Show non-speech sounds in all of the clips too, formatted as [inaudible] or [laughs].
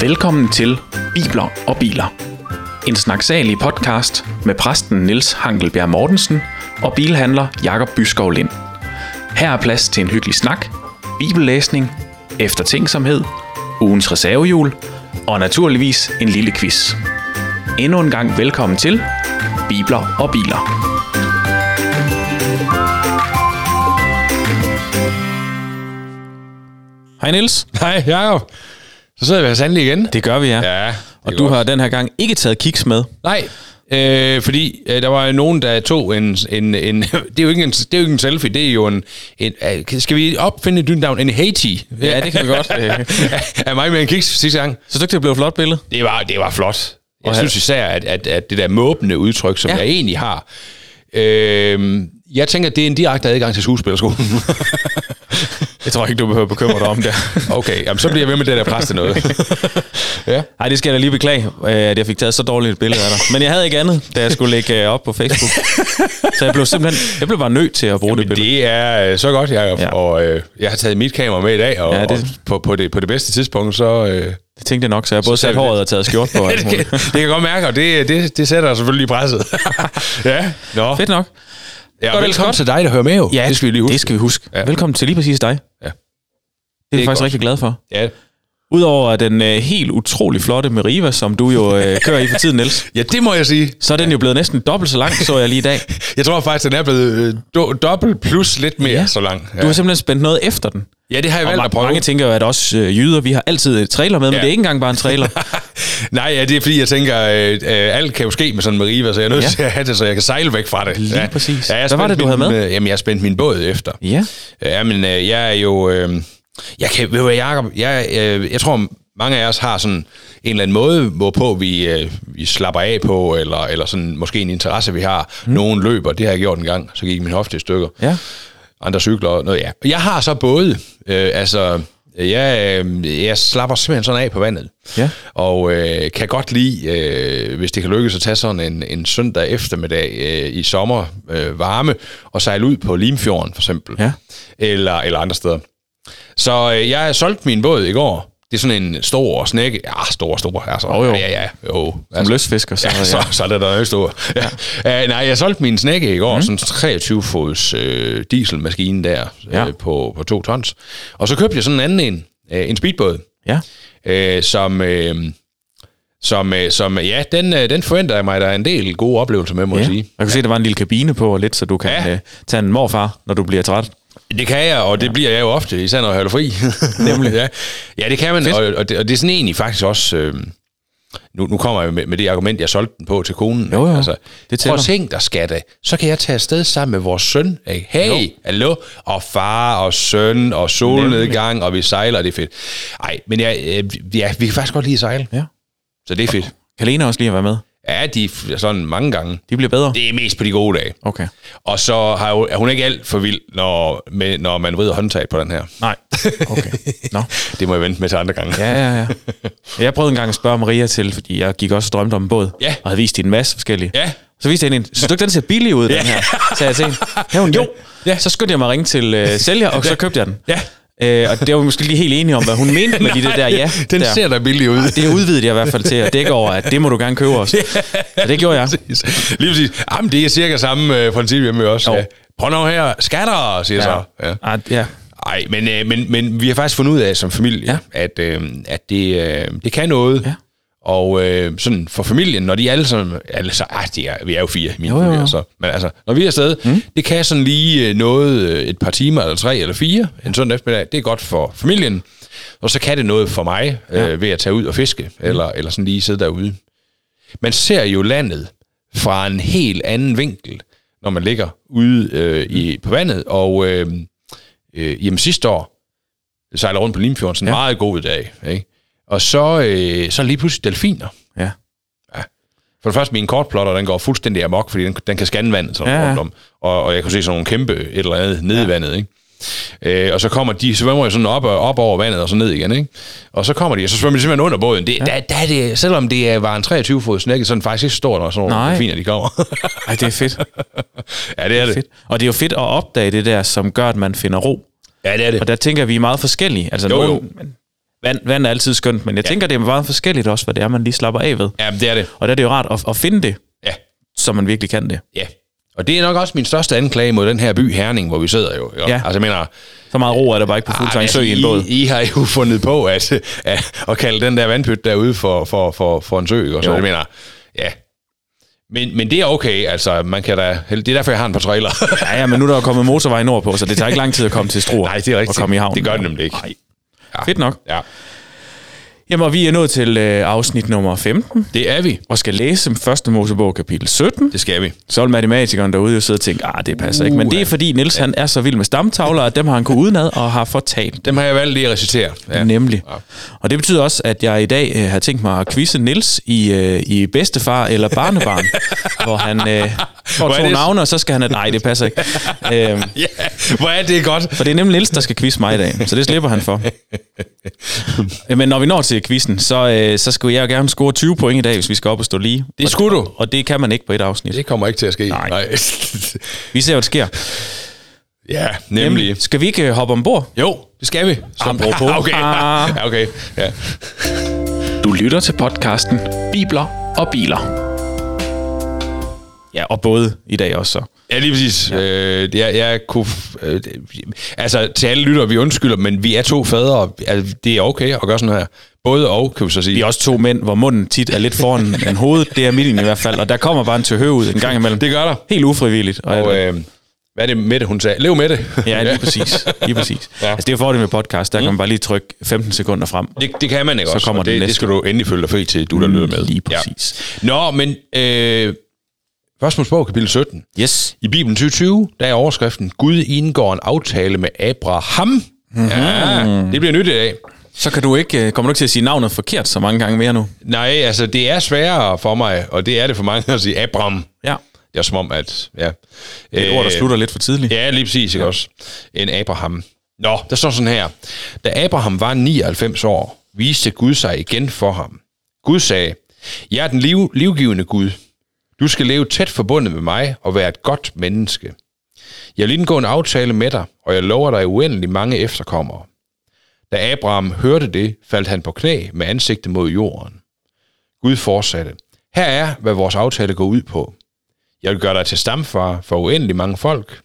Velkommen til Bibler og Biler. En snaksalig podcast med præsten Niels Hankelbjerg Mortensen og bilhandler Jakob Byskov Lind. Her er plads til en hyggelig snak, bibellæsning, eftertænksomhed, ugens reservehjul og naturligvis en lille quiz. Endnu en gang velkommen til Bibler og Biler. Hej Niels. Hej, Jacob. Så sidder vi her sandelig igen. Det gør vi, ja. Ja, og du har den her gang ikke taget kiks med. Nej, øh, fordi øh, der var nogen, der tog en... en, en [laughs] det, er jo ikke en det er jo ikke en selfie, det er jo en... en øh, skal vi opfinde et navn? En Haiti. Ja, det kan vi godt. [laughs] er mig med en kiks sidste gang. Så du det blev et flot billede? Det var, det var flot. Jeg synes især, at, at, at det der måbende udtryk, som ja. jeg egentlig har... Øh, jeg tænker, at det er en direkte adgang til skuespillerskolen. [laughs] Jeg tror ikke, du behøver bekymre dig om det. [laughs] okay, jamen, så bliver jeg ved med det der præste noget. ja. Ej, det skal jeg da lige beklage, øh, at jeg fik taget så dårligt et billede af dig. Men jeg havde ikke andet, da jeg skulle lægge øh, op på Facebook. Så jeg blev simpelthen jeg blev bare nødt til at bruge jamen, det billede. Det er øh, så godt, Jacob. Ja. Og øh, jeg har taget mit kamera med i dag, og, ja, det... og på, på, det, på det bedste tidspunkt, så... Øh, det tænkte jeg nok, så jeg har både sat håret og taget skjort på. [laughs] det, kan, det kan jeg godt mærke, og det, det, det sætter selvfølgelig i presset. [laughs] ja, Nå. Fedt nok. Ja, Godt, velkommen til dig, der hører med jo. Ja, det skal vi lige huske. Det skal vi huske. Ja. Velkommen til lige præcis dig. Ja. Det er, det er jeg faktisk godt. rigtig glad for. Ja. Udover den øh, helt utrolig flotte Meriva, som du jo øh, kører i for tiden, Niels. [laughs] ja, det må jeg sige. Så er den jo blevet næsten dobbelt så lang, så jeg lige i dag. [laughs] jeg tror faktisk, den er blevet øh, do- dobbelt plus lidt mere ja. så lang. Ja. Du har simpelthen spændt noget efter den. Ja, det har jeg valgt at prøve. Mange tænker jo, at også øh, jyder, vi har altid et trailer med, ja. men det er ikke engang bare en trailer. [laughs] Nej, ja, det er fordi, jeg tænker, øh, øh, alt kan jo ske med sådan en Meriva, så jeg er nødt ja. til at have det, så jeg kan sejle væk fra det. Lige ja. præcis. Ja, Hvad var det, du havde med? Øh, jamen, jeg har spændt min båd efter. Ja. Ja, men øh, jeg er jo... Øh, jeg kan, ved du Jacob, jeg, øh, jeg tror, mange af os har sådan en eller anden måde, hvorpå vi, øh, vi slapper af på, eller, eller sådan måske en interesse, vi har. Mm. Nogen løber, det har jeg gjort en gang, så gik min hofte i stykker. Ja. Andre cykler og noget, ja. Jeg har så både, øh, altså jeg, øh, jeg slapper simpelthen sådan af på vandet. Ja. Og øh, kan godt lide, øh, hvis det kan lykkes at tage sådan en, en søndag eftermiddag øh, i sommer øh, varme, og sejle ud på Limfjorden for eksempel. Ja. Eller, eller andre steder. Så øh, jeg solgte min båd i går, det er sådan en stor snække. Ja, stor, stor. Altså, oh, jo. Ja, ja, jo. Som altså, løsfisker. Så, ja, [laughs] så, ja. så er det der jo stor. Ja. Uh, nej, jeg solgte min snække i går, mm. sådan 23 fods øh, dieselmaskine der ja. øh, på, på to tons. Og så købte jeg sådan en anden en, øh, en speedbåd. Ja. Øh, som... Øh, som, øh, som ja, den, øh, den forventer jeg mig, der er en del gode oplevelser med, må ja. jeg sige. Jeg kan se, der var en lille kabine på lidt, så du kan ja. uh, tage en morfar, når du bliver træt. Det kan jeg, og det ja. bliver jeg jo ofte, især når jeg holder fri. [laughs] Nemlig. ja. ja, det kan man, og, og, det, og det er sådan egentlig faktisk også... Øh, nu, nu kommer jeg med, med det argument, jeg solgte den på til konen. Jo, jo. Altså, det prøv at tænke dig, skatte. Så kan jeg tage afsted sammen med vores søn. Ikke? Hey, jo. hallo. Og far og søn og solnedgang, Nemlig. og vi sejler, det er fedt. Ej, men jeg, ja, vi kan faktisk godt lide at sejle. Ja. Så det er fedt. Kan Lena også lige at være med? Ja, de sådan mange gange. De bliver bedre? Det er mest på de gode dage. Okay. Og så har hun, er hun ikke alt for vild, når, med, når man vrider håndtaget på den her. Nej. Okay. No. [laughs] det må jeg vente med til andre gange. Ja, ja, ja. Jeg prøvede en gang at spørge Maria til, fordi jeg gik også og drømte om en båd. Ja. Og havde vist hende en masse forskellige. Ja. Så viste jeg hende, synes du ikke, den ser billig ud, den her? Så jeg til hende. [laughs] Ja, hun, jo. Ja. Så skyndte jeg mig at ringe til øh, sælger, og så købte jeg den. Ja. Øh, og det var vi måske lige helt enige om, hvad hun [laughs] mente med de der ja. Den der. ser da billig ud. Det udvidede jeg i hvert fald til at dække over, at det må du gerne købe os. [laughs] Og det gjorde jeg. Lige præcis. Jamen, det er cirka samme øh, princip hjemme også. Ja. Prøv nu her, skatter, siger ja. så. Ja. Ah, ja. Ej, men, øh, men, men vi har faktisk fundet ud af som familie, ja. at, øh, at det, øh, det kan noget. Ja. Og øh, sådan for familien, når de alle sammen, altså, ah, de er, vi er jo fire i min jo, familie, jo. Så, men altså, når vi er afsted, mm. det kan sådan lige øh, noget, øh, et par timer, eller tre, eller fire, en sådan eftermiddag, det er godt for familien, og så kan det noget for mig, ja. øh, ved at tage ud og fiske, mm. eller, eller sådan lige sidde derude. Man ser jo landet fra en helt anden vinkel, når man ligger ude øh, i, på vandet, og øh, øh, jamen sidste år, sejler rundt på Limfjorden, sådan en ja. meget god dag, ikke? Og så, øh, så lige pludselig delfiner. Ja. ja. For det første, min kortplotter, den går fuldstændig amok, fordi den, den kan scanne vandet sådan ja, rundt om. Og, og jeg kan se sådan nogle kæmpe et eller andet nede ja. i vandet, ikke? Øh, og så kommer de, så svømmer jeg sådan op, op over vandet og så ned igen, ikke? Og så kommer de, og så svømmer de simpelthen under båden. Det, ja. der, der er det, selvom det var en 23 fod snække, så er den faktisk ikke stor, når sådan nogle delfiner, de kommer. [laughs] Ej, det er fedt. ja, det er det. det. Fedt. Og det er jo fedt at opdage det der, som gør, at man finder ro. Ja, det er det. Og der tænker vi er meget forskellige. Altså, jo, nogen, jo vand, vand er altid skønt, men jeg ja. tænker, det er meget forskelligt også, hvad det er, man lige slapper af ved. Ja, det er det. Og der er det jo rart at, at finde det, ja. så man virkelig kan det. Ja, og det er nok også min største anklage mod den her by Herning, hvor vi sidder jo. jo. Ja. Altså, jeg mener, så meget ro er der bare ikke på Fuglsang Sø i en båd. I, I har jo fundet på at, at, at kalde den der vandpyt derude for, for, for, for en sø. Og så jeg mener, ja, men, men det er okay, altså man kan da, det er derfor, jeg har en par trailer. ja, ja, men nu er der kommet motorvej nordpå, så det tager ikke lang tid at komme til Struer. [laughs] Nej, det er rigtigt. Og komme i havn. Det gør det nemlig ikke. Nej. Ja. Fedt nok. Ja. Jamen, og vi er nået til øh, afsnit nummer 15. Det er vi. Og skal læse første Mosebog kapitel 17. Det skal vi. Så vil matematikeren derude jo sidde og tænke, ah, det passer uh, ikke. Men det er fordi Niels ja. han er så vild med stamtavler, at dem har han kunnet udenad og har fortalt. Dem har jeg valgt lige at recitere. Ja. Nemlig. Ja. Og det betyder også, at jeg i dag øh, har tænkt mig at quizze Niels i, øh, i bedstefar eller barnebarn, [laughs] hvor han øh, får to det? navne, og så skal han... Have, nej, det passer ikke. [laughs] øhm, ja, hvor er det godt. For det er nemlig Niels, der skal quizze mig i dag, så det slipper han for. [laughs] Men når vi når til quizzen, så, øh, så skulle jeg jo gerne score 20 point i dag, hvis vi skal op og stå lige. Det skulle du. Og det kan man ikke på et afsnit. Det kommer ikke til at ske. Nej. Nej. [laughs] vi ser, hvad der sker. Ja, nemlig. nemlig. Skal vi ikke øh, hoppe ombord? Jo, det skal vi. Som på. [laughs] okay. Ja, [laughs] okay. Ja. Du lytter til podcasten Bibler og Biler. Ja, og både i dag også så. Ja, lige præcis. Ja. Øh, jeg, jeg kunne, øh, altså, til alle lytter, vi undskylder, men vi er to fædre. Altså, det er okay at gøre sådan her. Både og, kan vi så sige. Vi er også to mænd, hvor munden tit er lidt foran [laughs] en hovedet. Det er midten i hvert fald. Og der kommer bare en til ud en gang imellem. Det gør der. Helt ufrivilligt. Og, og øh, hvad er det med det, hun sagde? Lev med det. Ja, lige [laughs] præcis. Lige præcis. ja. Altså, det er jo fordelen med podcast. Der mm. kan man bare lige trykke 15 sekunder frem. Det, det kan man ikke så også. Kommer det, det, skal du endelig følge dig fri til, du der mm, lyder med. Lige præcis. Ja. Nå, men øh, Først Mosebog, kapitel 17. Yes. I Bibelen 2020, der er overskriften, Gud indgår en aftale med Abraham. Mm-hmm. Ja, det bliver nyt i dag. Så kan du ikke, øh, kommer du ikke til at sige navnet forkert så mange gange mere nu? Nej, altså det er sværere for mig, og det er det for mange at sige Abraham. Ja. Det er som om, at... Ja. Et ord, der slutter lidt for tidligt. Ja, lige præcis, ikke ja. også? En Abraham. Nå, der står sådan her. Da Abraham var 99 år, viste Gud sig igen for ham. Gud sagde, jeg er den liv, livgivende Gud. Du skal leve tæt forbundet med mig og være et godt menneske. Jeg vil indgå en aftale med dig, og jeg lover dig uendelig mange efterkommere. Da Abraham hørte det, faldt han på knæ med ansigtet mod jorden. Gud fortsatte. Her er, hvad vores aftale går ud på. Jeg vil gøre dig til stamfar for uendelig mange folk.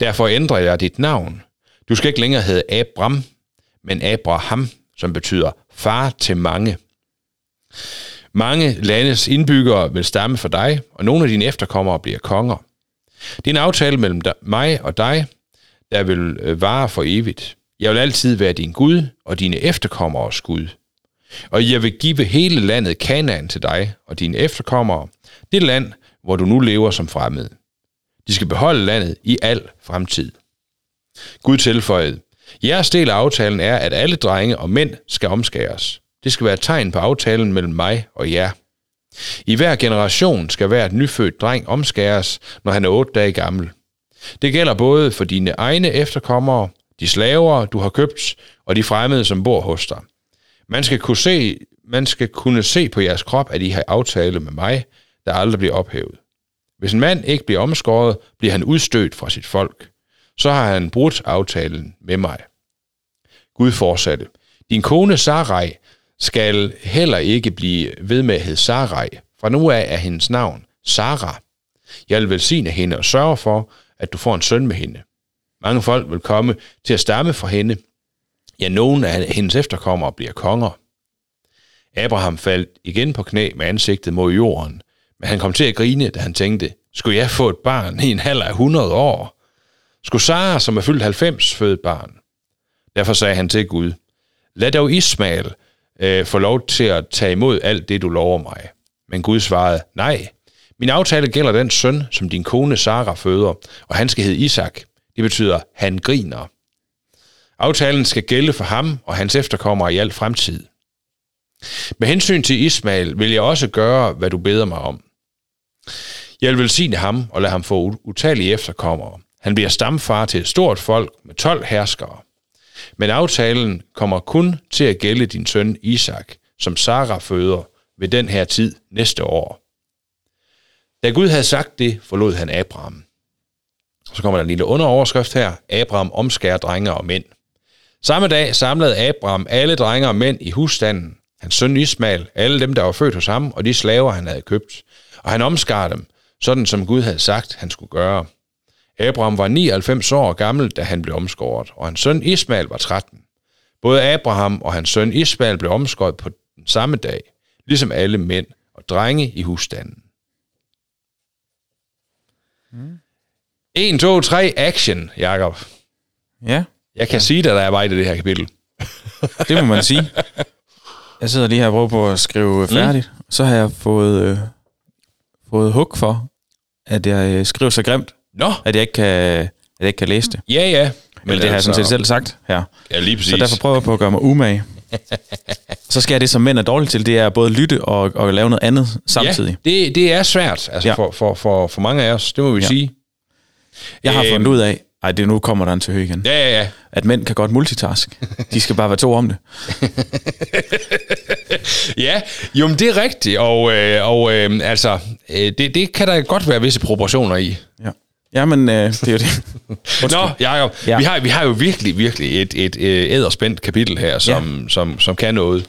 Derfor ændrer jeg dit navn. Du skal ikke længere hedde Abram, men Abraham, som betyder far til mange. Mange landes indbyggere vil stamme for dig, og nogle af dine efterkommere bliver konger. Det er en aftale mellem mig og dig, der vil øh, vare for evigt. Jeg vil altid være din Gud og dine efterkommeres Gud. Og jeg vil give hele landet Kanaan til dig og dine efterkommere, det land, hvor du nu lever som fremmed. De skal beholde landet i al fremtid. Gud tilføjede, jeres del af aftalen er, at alle drenge og mænd skal omskæres. Det skal være et tegn på aftalen mellem mig og jer. I hver generation skal hver nyfødt dreng omskæres, når han er otte dage gammel. Det gælder både for dine egne efterkommere, de slaver, du har købt, og de fremmede, som bor hos dig. Man skal kunne se, man skal kunne se på jeres krop, at I har aftale med mig, der aldrig bliver ophævet. Hvis en mand ikke bliver omskåret, bliver han udstødt fra sit folk. Så har han brudt aftalen med mig. Gud fortsatte. Din kone Sarai skal heller ikke blive ved med at hedde Sarai. Fra nu af er hendes navn Sara. Jeg vil velsigne hende og sørge for, at du får en søn med hende. Mange folk vil komme til at stamme fra hende. Ja, nogen af hendes efterkommere bliver konger. Abraham faldt igen på knæ med ansigtet mod jorden, men han kom til at grine, da han tænkte, skulle jeg få et barn i en halv af 100 år? Skulle Sara, som er fyldt 90, føde et barn? Derfor sagde han til Gud, lad dog Ismael, øh, få lov til at tage imod alt det, du lover mig. Men Gud svarede, nej, min aftale gælder den søn, som din kone Sara føder, og han skal hedde Isak. Det betyder, han griner. Aftalen skal gælde for ham og hans efterkommere i al fremtid. Med hensyn til Ismael vil jeg også gøre, hvad du beder mig om. Jeg vil velsigne ham og lade ham få utallige efterkommere. Han bliver stamfar til et stort folk med 12 herskere. Men aftalen kommer kun til at gælde din søn Isak, som Sara føder ved den her tid næste år. Da Gud havde sagt det, forlod han Abraham. Så kommer der en lille underoverskrift her. Abraham omskærer drenge og mænd. Samme dag samlede Abraham alle drenge og mænd i husstanden, hans søn Ismail, alle dem, der var født hos ham, og de slaver, han havde købt. Og han omskar dem, sådan som Gud havde sagt, han skulle gøre. Abraham var 99 år gammel, da han blev omskåret, og hans søn Ismail var 13. Både Abraham og hans søn Ismail blev omskåret på den samme dag, ligesom alle mænd og drenge i husstanden. Mm. 1, 2, 3, action, Jakob. Ja. Jeg kan ja. sige dig, der er vej i det her kapitel. [laughs] det må man sige. Jeg sidder lige her og prøver på at skrive mm. færdigt. Mm. Så har jeg fået, øh, fået hug for, at jeg øh, skriver så grimt, Nå. at jeg ikke kan, at jeg ikke kan læse det. Ja, ja. Men, Men det har jeg sådan set selv sagt her. Ja, lige præcis. Så derfor prøver jeg på at gøre mig umage. [laughs] så skal jeg det, som mænd er dårlige til, det er både lytte og, og lave noget andet samtidig. Ja, det, det er svært altså ja. for, for, for, for mange af os, det må vi ja. sige. Jeg har fundet ud af, ej, det nu kommer der en til høj igen. Ja, ja, ja. At mænd kan godt multitask. De skal bare være to om det. [laughs] ja, jo, men det er rigtigt, og, øh, og øh, altså, øh, det, det kan der godt være visse proportioner i. Ja. Ja, men øh, det er jo det. [laughs] Nå, Jacob, ja. vi, har, vi har jo virkelig, virkelig et, et, et æderspændt kapitel her, som, ja. som, som kan noget.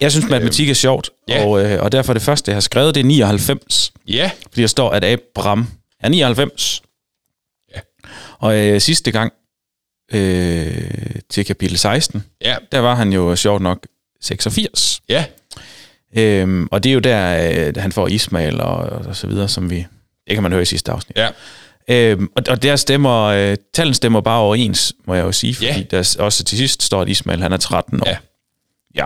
Jeg synes, matematik er sjovt, ja. og, øh, og derfor er det første, jeg har skrevet, det er 99. Ja. Fordi der står, at Abraham er 99. Ja. Og øh, sidste gang øh, til kapitel 16, ja. der var han jo sjovt nok 86. Ja. Øhm, og det er jo der, øh, han får Ismail og, og så videre, som vi... Det kan man høre i sidste afsnit. Ja. Øhm, og, og der stemmer, øh, tallene stemmer bare overens, må jeg jo sige, fordi yeah. der også til sidst står, at Ismail han er 13 år. Ja. ja.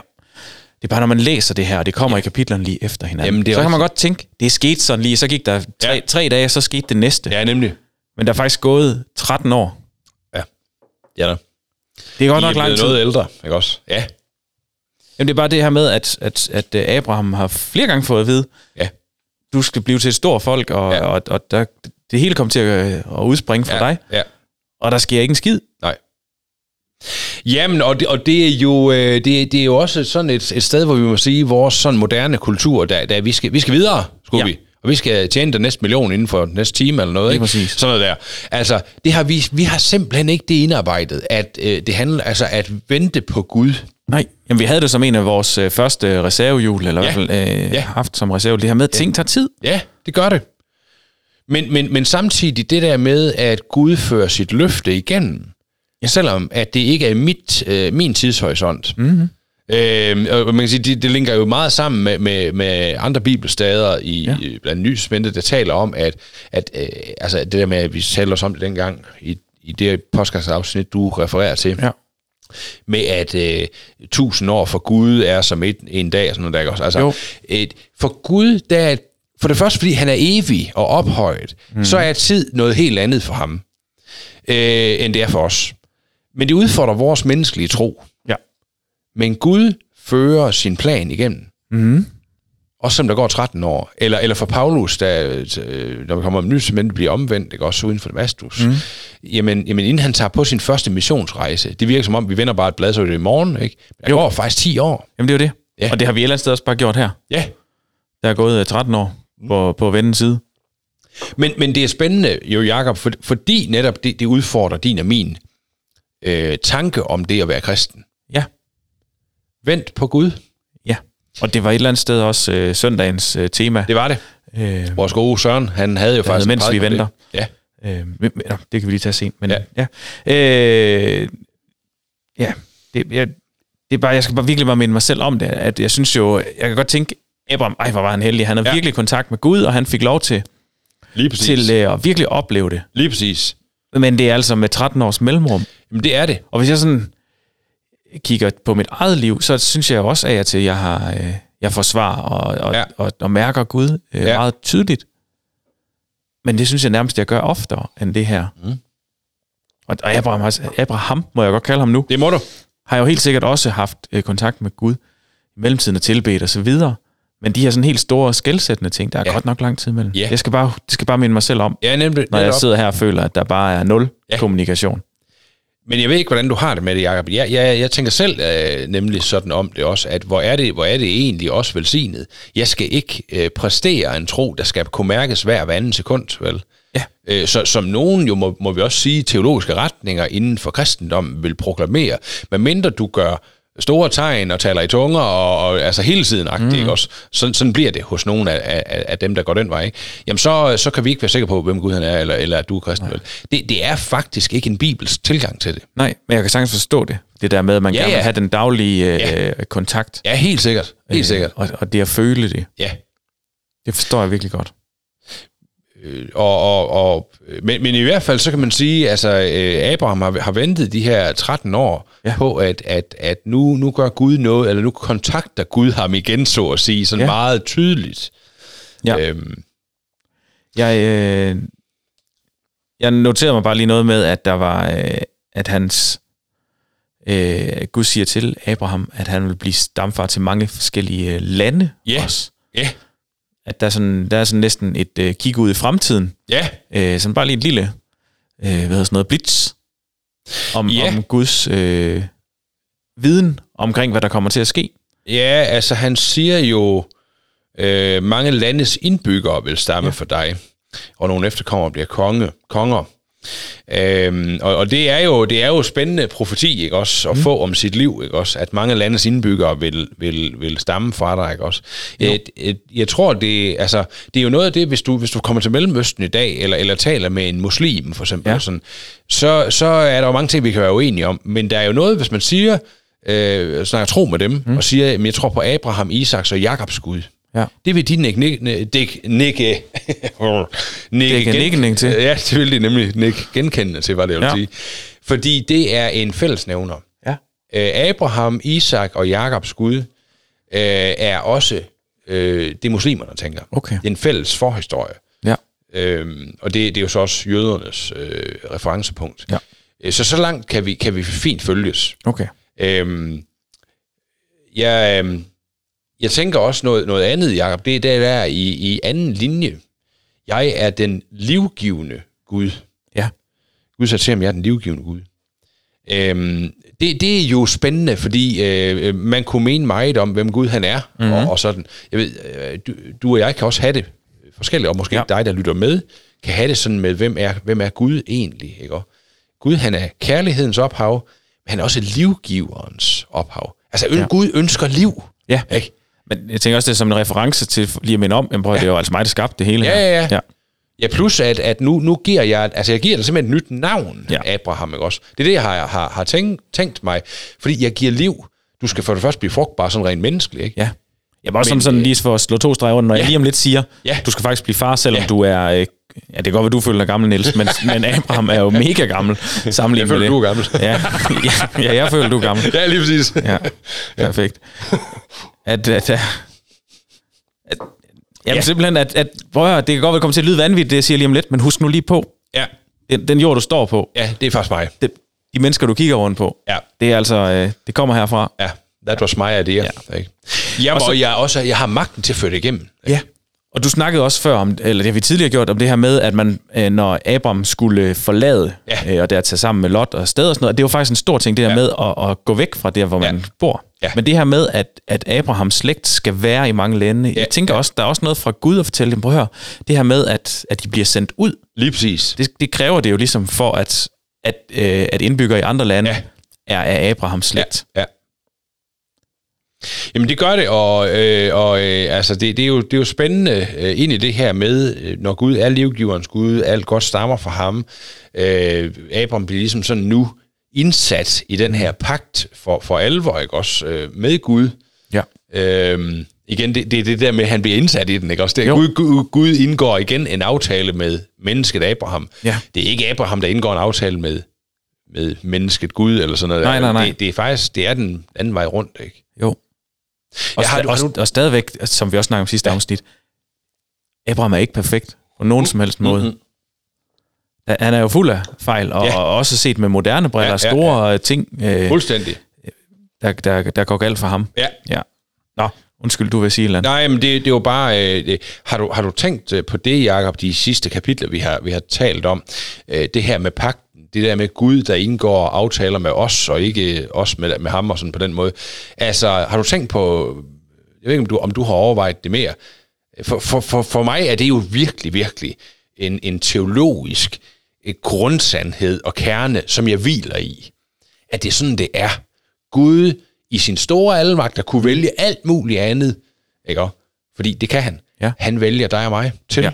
Det er bare, når man læser det her, og det kommer ja. i kapitlerne lige efter hinanden, Jamen, det så kan man godt tænke, det er sket sådan lige, så gik der tre, ja. tre dage, så skete det næste. Ja, nemlig. Men der er faktisk gået 13 år. Ja. Ja da. Det er godt I nok lang tid. noget ældre, ikke også? Ja. Jamen, det er bare det her med, at, at, at øh, Abraham har flere gange fået at vide, ja. du skal blive til et stort folk, og, ja. og, og der, det hele kommer til at, at udspringe fra ja. dig. Ja. Og der sker ikke en skid. Nej. Jamen, og det, og det er jo øh, det, det er jo også sådan et, et sted, hvor vi må sige, vores sådan moderne kultur, der, der vi, skal, vi skal videre, skulle ja. vi. Og vi skal tjene den næste million inden for næste time eller noget. Ikke? Præcis. Sådan noget der. Altså, det har vi, vi har simpelthen ikke det indarbejdet, at øh, det handler altså at vente på Gud. Nej, Jamen, vi havde det som en af vores øh, første reservehjul, eller ja. i hvert fald øh, ja. haft som reserve. Det her med, at ja. ting tager tid. Ja, det gør det. Men, men, men samtidig det der med, at Gud fører sit løfte igennem, ja. selvom at det ikke er mit, øh, min tidshorisont. Mm-hmm. Øh, og man kan sige, det, det linker jo meget sammen med, med, med andre bibelsteder i, ja. i blandt nysmændte, der taler om, at, at øh, altså det der med, at vi talte os om det dengang, i, i det podcast-afsnit, du refererer til, ja. med at øh, tusind år for Gud er som et, en dag, sådan noget der også. Altså, et, for Gud, der er for det første, fordi han er evig og ophøjet, mm. så er tid noget helt andet for ham, øh, end det er for os. Men det udfordrer vores menneskelige tro. Ja. Men Gud fører sin plan igennem. Mm. Også som der går 13 år. Eller, eller for Paulus, der, øh, når vi kommer om nyt, men bliver omvendt, ikke? også uden for Damaskus. Mm. Jamen, jamen, inden han tager på sin første missionsrejse, det virker som om, vi vender bare et blad, så det i morgen. Ikke? Det går faktisk 10 år. Jamen, det er jo det. Ja. Og det har vi ellers også bare gjort her. Ja. Der er gået 13 år på, på vennens side. Men, men det er spændende jo, Jacob, for, fordi netop det, det udfordrer din og min øh, tanke om det at være kristen. Ja. Vent på Gud. Ja, og det var et eller andet sted også øh, søndagens øh, tema. Det var det. Øh, Vores gode Søren, han havde jo faktisk... Mens vi venter. Det. Ja. Øh, men, det kan vi lige tage sent. Men, ja. Ja, øh, ja det, jeg, det er bare, jeg skal bare virkelig bare minde mig selv om det, at jeg synes jo, jeg kan godt tænke, Abraham, ej hvor var han heldig, han har ja. virkelig kontakt med Gud, og han fik lov til, Lige præcis. til øh, at virkelig opleve det. Lige præcis. Men det er altså med 13 års mellemrum. Jamen det er det. Og hvis jeg sådan kigger på mit eget liv, så synes jeg også af at til, at jeg har, øh, jeg får svar og, og, ja. og, og, og mærker Gud øh, ja. meget tydeligt. Men det synes jeg nærmest, jeg gør oftere end det her. Mm. Og, og Abraham, Abraham, må jeg godt kalde ham nu. Det må du. Har jeg jo helt sikkert også haft øh, kontakt med Gud i mellemtiden og tilbedt og så videre. Men de her sådan helt store, skældsættende ting, der er ja. godt nok lang tid imellem. Ja. Jeg skal bare, det skal bare minde mig selv om, ja, nemlig, når jeg sidder her og føler, at der bare er nul ja. kommunikation. Men jeg ved ikke, hvordan du har det med det, Jacob. Jeg, jeg, jeg tænker selv øh, nemlig sådan om det også, at hvor er det, hvor er det egentlig også velsignet? Jeg skal ikke øh, præstere en tro, der skal kunne mærkes hver hver anden sekund, vel? Ja. Øh, så, som nogen jo, må, må vi også sige, teologiske retninger inden for kristendommen vil proklamere. Men mindre du gør store tegn og taler i tunger, og, og altså hele tiden agtigt, mm. ikke også? Sådan, sådan bliver det hos nogle af, af, af dem, der går den vej, ikke? Jamen så, så kan vi ikke være sikre på, hvem Gud han er, eller, eller at du er kristen. Det, det er faktisk ikke en bibels tilgang til det. Nej, men jeg kan sagtens forstå det. Det der med, at man ja, gerne vil ja. have den daglige øh, ja. kontakt. Ja, helt sikkert. Helt øh, sikkert. Og, og det at føle det. Ja. Det forstår jeg virkelig godt. Øh, og, og, og, men, men i hvert fald, så kan man sige, altså øh, Abraham har, har ventet de her 13 år ja. på, at, at, at nu, nu gør Gud noget, eller nu kontakter Gud ham igen, så at sige, sådan ja. meget tydeligt. Ja. Øhm. Jeg, øh, jeg noterede mig bare lige noget med, at der var, øh, at hans, øh, Gud siger til Abraham, at han vil blive stamfar til mange forskellige øh, lande ja. også. Ja at der er sådan, der er sådan næsten et øh, kig ud i fremtiden. Ja. Øh, sådan bare lige et lille, øh, hvad hedder sådan noget, blitz om, ja. om Guds øh, viden omkring, hvad der kommer til at ske. Ja, altså han siger jo, øh, mange landes indbyggere vil stamme ja. for dig, og nogle efterkommere bliver konge, konger. Øhm, og, og det er jo det er jo spændende profeti, ikke også, at mm. få om sit liv, ikke også, at mange landes indbyggere vil, vil, vil stamme fra dig, ikke også. Et, et, jeg tror, det, altså, det er jo noget af det, hvis du, hvis du kommer til Mellemøsten i dag, eller, eller taler med en muslim, for eksempel, ja. sådan, så, så er der jo mange ting, vi kan være uenige om, men der er jo noget, hvis man siger, øh, snakker tro med dem, mm. og siger, at jeg tror på Abraham, Isaks og Jakobs Gud, Ja. Det vil de nikke [laughs] nikke nikke nikke nikke til. Ja, det vil de nemlig nikke genkendende til, hvad det vil ja. sige. Fordi det er en fællesnævner. Ja. Øh, Abraham, Isak og Jakobs Gud øh, er også øh, det muslimerne tænker. Okay. Det er en fælles forhistorie. Ja. Øhm, og det, det er jo så også jødernes øh, referencepunkt. Ja. Øh, så så langt kan vi, kan vi fint følges. Okay. Øhm, jeg, øh, jeg tænker også noget, noget andet, Jacob. Det er der i, i anden linje. Jeg er den livgivende Gud. Ja. Gud sagde til ham, jeg er den livgivende Gud. Øhm, det, det er jo spændende, fordi øh, man kunne mene meget om, hvem Gud han er, mm-hmm. og, og sådan. Jeg ved, øh, du, du og jeg kan også have det forskelligt, og måske ja. dig, der lytter med, kan have det sådan med, hvem er, hvem er Gud egentlig? Ikke? Gud, han er kærlighedens ophav, men han er også livgiverens ophav. Altså, ja. Gud ønsker liv. Ja. Ikke? Men jeg tænker også, det er som en reference til lige at minde om, men prøv, ja. det er jo altså mig, der skabte det hele ja, her. Ja, ja, ja. Ja, plus at, at nu, nu giver jeg, altså jeg giver dig simpelthen et nyt navn, ja. Abraham, ikke også? Det er det, jeg har, har, har tænkt, tænkt mig, fordi jeg giver liv. Du skal for det første blive frugtbar, sådan rent menneskeligt, ikke? Ja. Jeg var også men, sådan, lige for at slå to streger under, når ja. jeg lige om lidt siger, ja. du skal faktisk blive far, selvom ja. du er, øh, ja, det kan godt være, du føler dig gammel, Niels, men, men Abraham er jo mega gammel sammenlignet med det. Jeg føler, du er gammel. ja, ja, ja, jeg føler, du er gammel. Ja, lige præcis. Ja, perfekt. At, at, at, jamen ja. simpelthen, at, at prøv at, det kan godt være komme til at lyde vanvittigt, det jeg siger lige om lidt, men husk nu lige på, ja. den, den jord, du står på. Ja, det er faktisk mig. Det, de mennesker, du kigger rundt på, ja. det er altså, øh, det kommer herfra. Ja, that was my idea. Ja. Ikke? Ja, og, så, og jeg, også, jeg har magten til at føre det igennem. Ikke? Ja, og du snakkede også før om, eller det har vi tidligere gjort, om det her med, at man, øh, når Abram skulle forlade, ja. øh, og der tage sammen med Lot og sted og sådan noget, det var faktisk en stor ting, det her ja. med at, at gå væk fra der, hvor ja. man bor. Ja. Men det her med, at, at Abrahams slægt skal være i mange lande, ja. jeg tænker ja. også, der er også noget fra Gud at fortælle dem, på her, det her med, at, at de bliver sendt ud. Lige præcis. Det, det kræver det jo ligesom for, at, at, øh, at indbyggere i andre lande ja. er af Abrahams slægt. Ja. ja. Jamen det gør det, og, øh, og øh, altså det, det, er jo, det er jo spændende øh, ind i det her med, øh, når Gud er livgiverens Gud, alt godt stammer fra ham. Øh, Abraham bliver ligesom sådan nu indsat i den her pagt for, for alvor, ikke også, øh, med Gud. Ja. Øh, igen, det, det er det der med, at han bliver indsat i den, ikke også? Det Gud, Gud, Gud indgår igen en aftale med mennesket Abraham. Ja. Det er ikke Abraham, der indgår en aftale med, med mennesket Gud, eller sådan noget. Nej, nej, nej. Det, det er faktisk, det er den anden vej rundt, ikke? Jo. Og, ja, har du, og, og stadigvæk, som vi også snakkede om sidste ja. afsnit, Abraham er ikke perfekt på nogen mm. som helst måde. Mm-hmm. Han er jo fuld af fejl, og, ja. og også set med moderne briller, ja, ja, store ja. ting, øh, Fuldstændig. Der, der, der går galt for ham. Ja. ja. Nå, undskyld, du vil sige eller Nej, men det, det er jo bare... Øh, det, har, du, har du tænkt øh, på det, Jacob, de sidste kapitler, vi har, vi har talt om? Øh, det her med pagten, det der med Gud, der indgår aftaler med os, og ikke os med, med ham og sådan på den måde. Altså, har du tænkt på... Jeg ved ikke, om du, om du har overvejet det mere. For, for, for, for mig er det jo virkelig, virkelig en, en teologisk et grundsandhed og kerne, som jeg hviler i. At det er sådan, det er. Gud i sin store almagt, der kunne vælge alt muligt andet. Ikke? Fordi det kan han. Ja. Han vælger dig og mig til. Ja.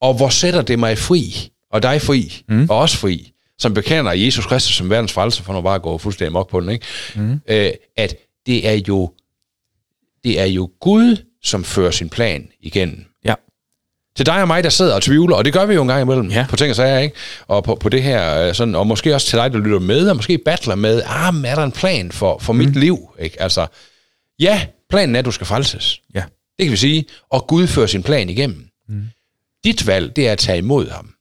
Og hvor sætter det mig fri? Og dig fri? Mm. Og os fri? Som bekender Jesus Kristus som verdens frelser, for nu bare at gå fuldstændig op på den. Ikke? Mm. Øh, at det er jo det er jo Gud, som fører sin plan igennem. Ja. Til dig og mig, der sidder og tvivler, og det gør vi jo en gang imellem ja. på ting og sager, ikke? Og på, på det her, øh, sådan, og måske også til dig, der lytter med, og måske battler med, ah, er der en plan for, for mm. mit liv? Ikke? Altså, ja, planen er, at du skal frelses. Ja. Det kan vi sige. Og Gud fører sin plan igennem. Mm. Dit valg, det er at tage imod ham.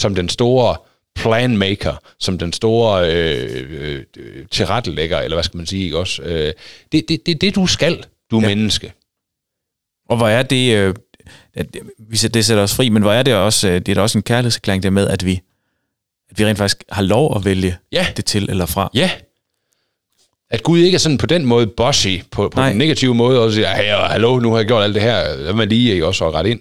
Som den store planmaker, som den store øh, øh, tilrettelægger, eller hvad skal man sige, ikke også? Øh, det er det, det, det, du skal, du er ja. menneske. Og hvor er det, øh, det, det sætter os fri, men hvor er det også, øh, det er da også en kærlighedserklæring der med, at vi, at vi rent faktisk har lov at vælge ja. det til eller fra. Ja, at Gud ikke er sådan på den måde bossy, på, på den negative måde, og siger, hey, hallo, nu har jeg gjort alt det her, lad mig lige ikke også ret ind.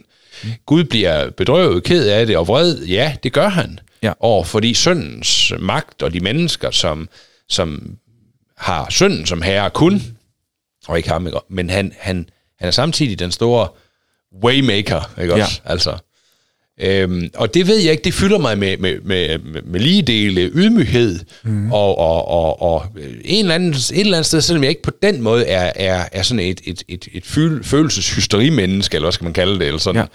Gud bliver bedrøvet, ked af det og vred. Ja, det gør han. Ja. Og fordi syndens magt og de mennesker, som, som har synden som herre kun, og ikke ham, men han, han, han er samtidig den store waymaker, ikke også? Ja. Altså, Øhm, og det ved jeg ikke, det fylder mig med, med, med, med lige dele ydmyghed, mm. og, og, og, og en eller anden, et eller andet sted, selvom jeg ikke på den måde er, er, er sådan et, et, et, et følelseshysteri-menneske, eller hvad skal man kalde det, eller sådan. Ja.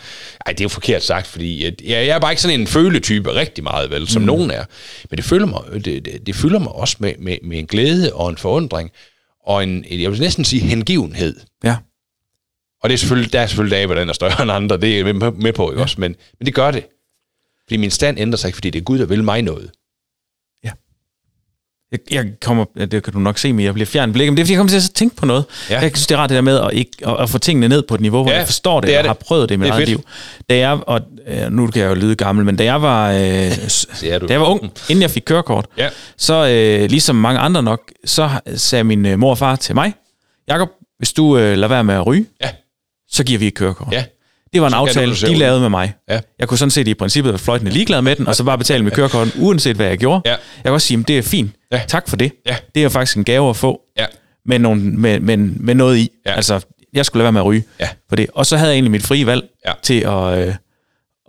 Ej, det er jo forkert sagt, fordi jeg, jeg er bare ikke sådan en føletype rigtig meget, vel, som mm. nogen er. Men det fylder mig, det, det, det fylder mig også med, med, med en glæde og en forundring, og en, jeg vil næsten sige hengivenhed. Ja. Og det er selvfølgelig, der er selvfølgelig dage, hvor den er større [laughs] end andre, det er jeg med på, ikke ja. også? Men, men det gør det. Fordi min stand ændrer sig ikke, fordi det er Gud, der vil mig noget. Ja. Jeg, jeg kommer, det kan du nok se, men jeg bliver fjern blik. Men det er, fordi jeg kommer til at tænke på noget. Ja. Jeg synes, det er rart det der med at, ikke, at, at få tingene ned på et niveau, hvor ja, jeg forstår det, det og det. har prøvet det i mit eget liv. Da jeg, og nu kan jeg jo lyde gammel, men da jeg var, øh, [laughs] da jeg var ung, inden jeg fik kørekort, ja. så øh, ligesom mange andre nok, så sagde min øh, mor og far til mig, Jakob, hvis du øh, lader være med at ryge, ja så giver vi et kørekort. Ja. Det var en så aftale, de lavede med mig. Ja. Jeg kunne sådan set i princippet være fløjtende ligeglad med den, og så bare betale med kørekorten, uanset hvad jeg gjorde. Ja. Jeg kan også sige, at det er fint. Ja. Tak for det. Ja. Det er faktisk en gave at få, ja. med, nogle, med, med, med noget i. Ja. Altså, jeg skulle lade være med at ryge ja. for det. Og så havde jeg egentlig mit frie valg ja. til at, øh,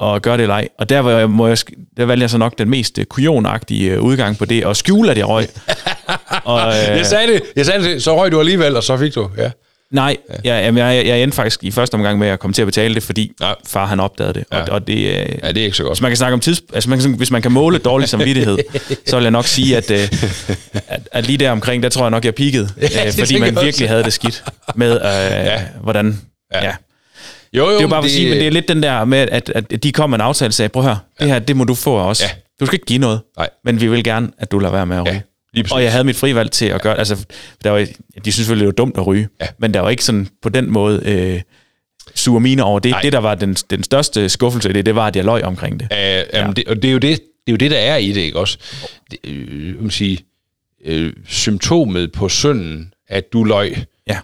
at gøre det leg. Og der, var jeg, må jeg, der valgte jeg så nok den mest øh, kujonagtige øh, udgang på det, og skjule, at jeg røg. [laughs] og, øh, jeg sagde det, jeg sagde det, så røg du alligevel, og så fik du, ja. Nej, ja. jeg, jeg, jeg endte faktisk i første omgang med at komme til at betale det, fordi ja. far han opdagede det. Og, ja. og det, ja, det er ikke så godt. Hvis man kan snakke om tids, altså man kan, hvis man kan måle dårlig samvittighed, [laughs] så vil jeg nok sige, at, øh, at, at lige der omkring, der tror jeg nok, jeg peakede. Ja, øh, fordi man virkelig også. havde det skidt med, øh, ja. hvordan... Ja. ja. Jo, jo, det er jo bare det... at sige, men det er lidt den der med, at, at de kom med en aftale og sagde, prøv at høre, ja. det her, det må du få også. Ja. Du skal ikke give noget, Nej. men vi vil gerne, at du lader være med at ryge. Ja. Og jeg havde mit frivalg til at gøre altså, der var, de synes selvfølgelig, det var dumt at ryge, ja. men der var ikke sådan på den måde øh, sure mine over det. Nej. Det, der var den, den største skuffelse i det, det var, at jeg løg omkring det. Ja. jamen, det og det er, jo det, det er jo det, der er i det, ikke også? Det, øh, man sige, øh, symptomet på synden, at du løg, ja.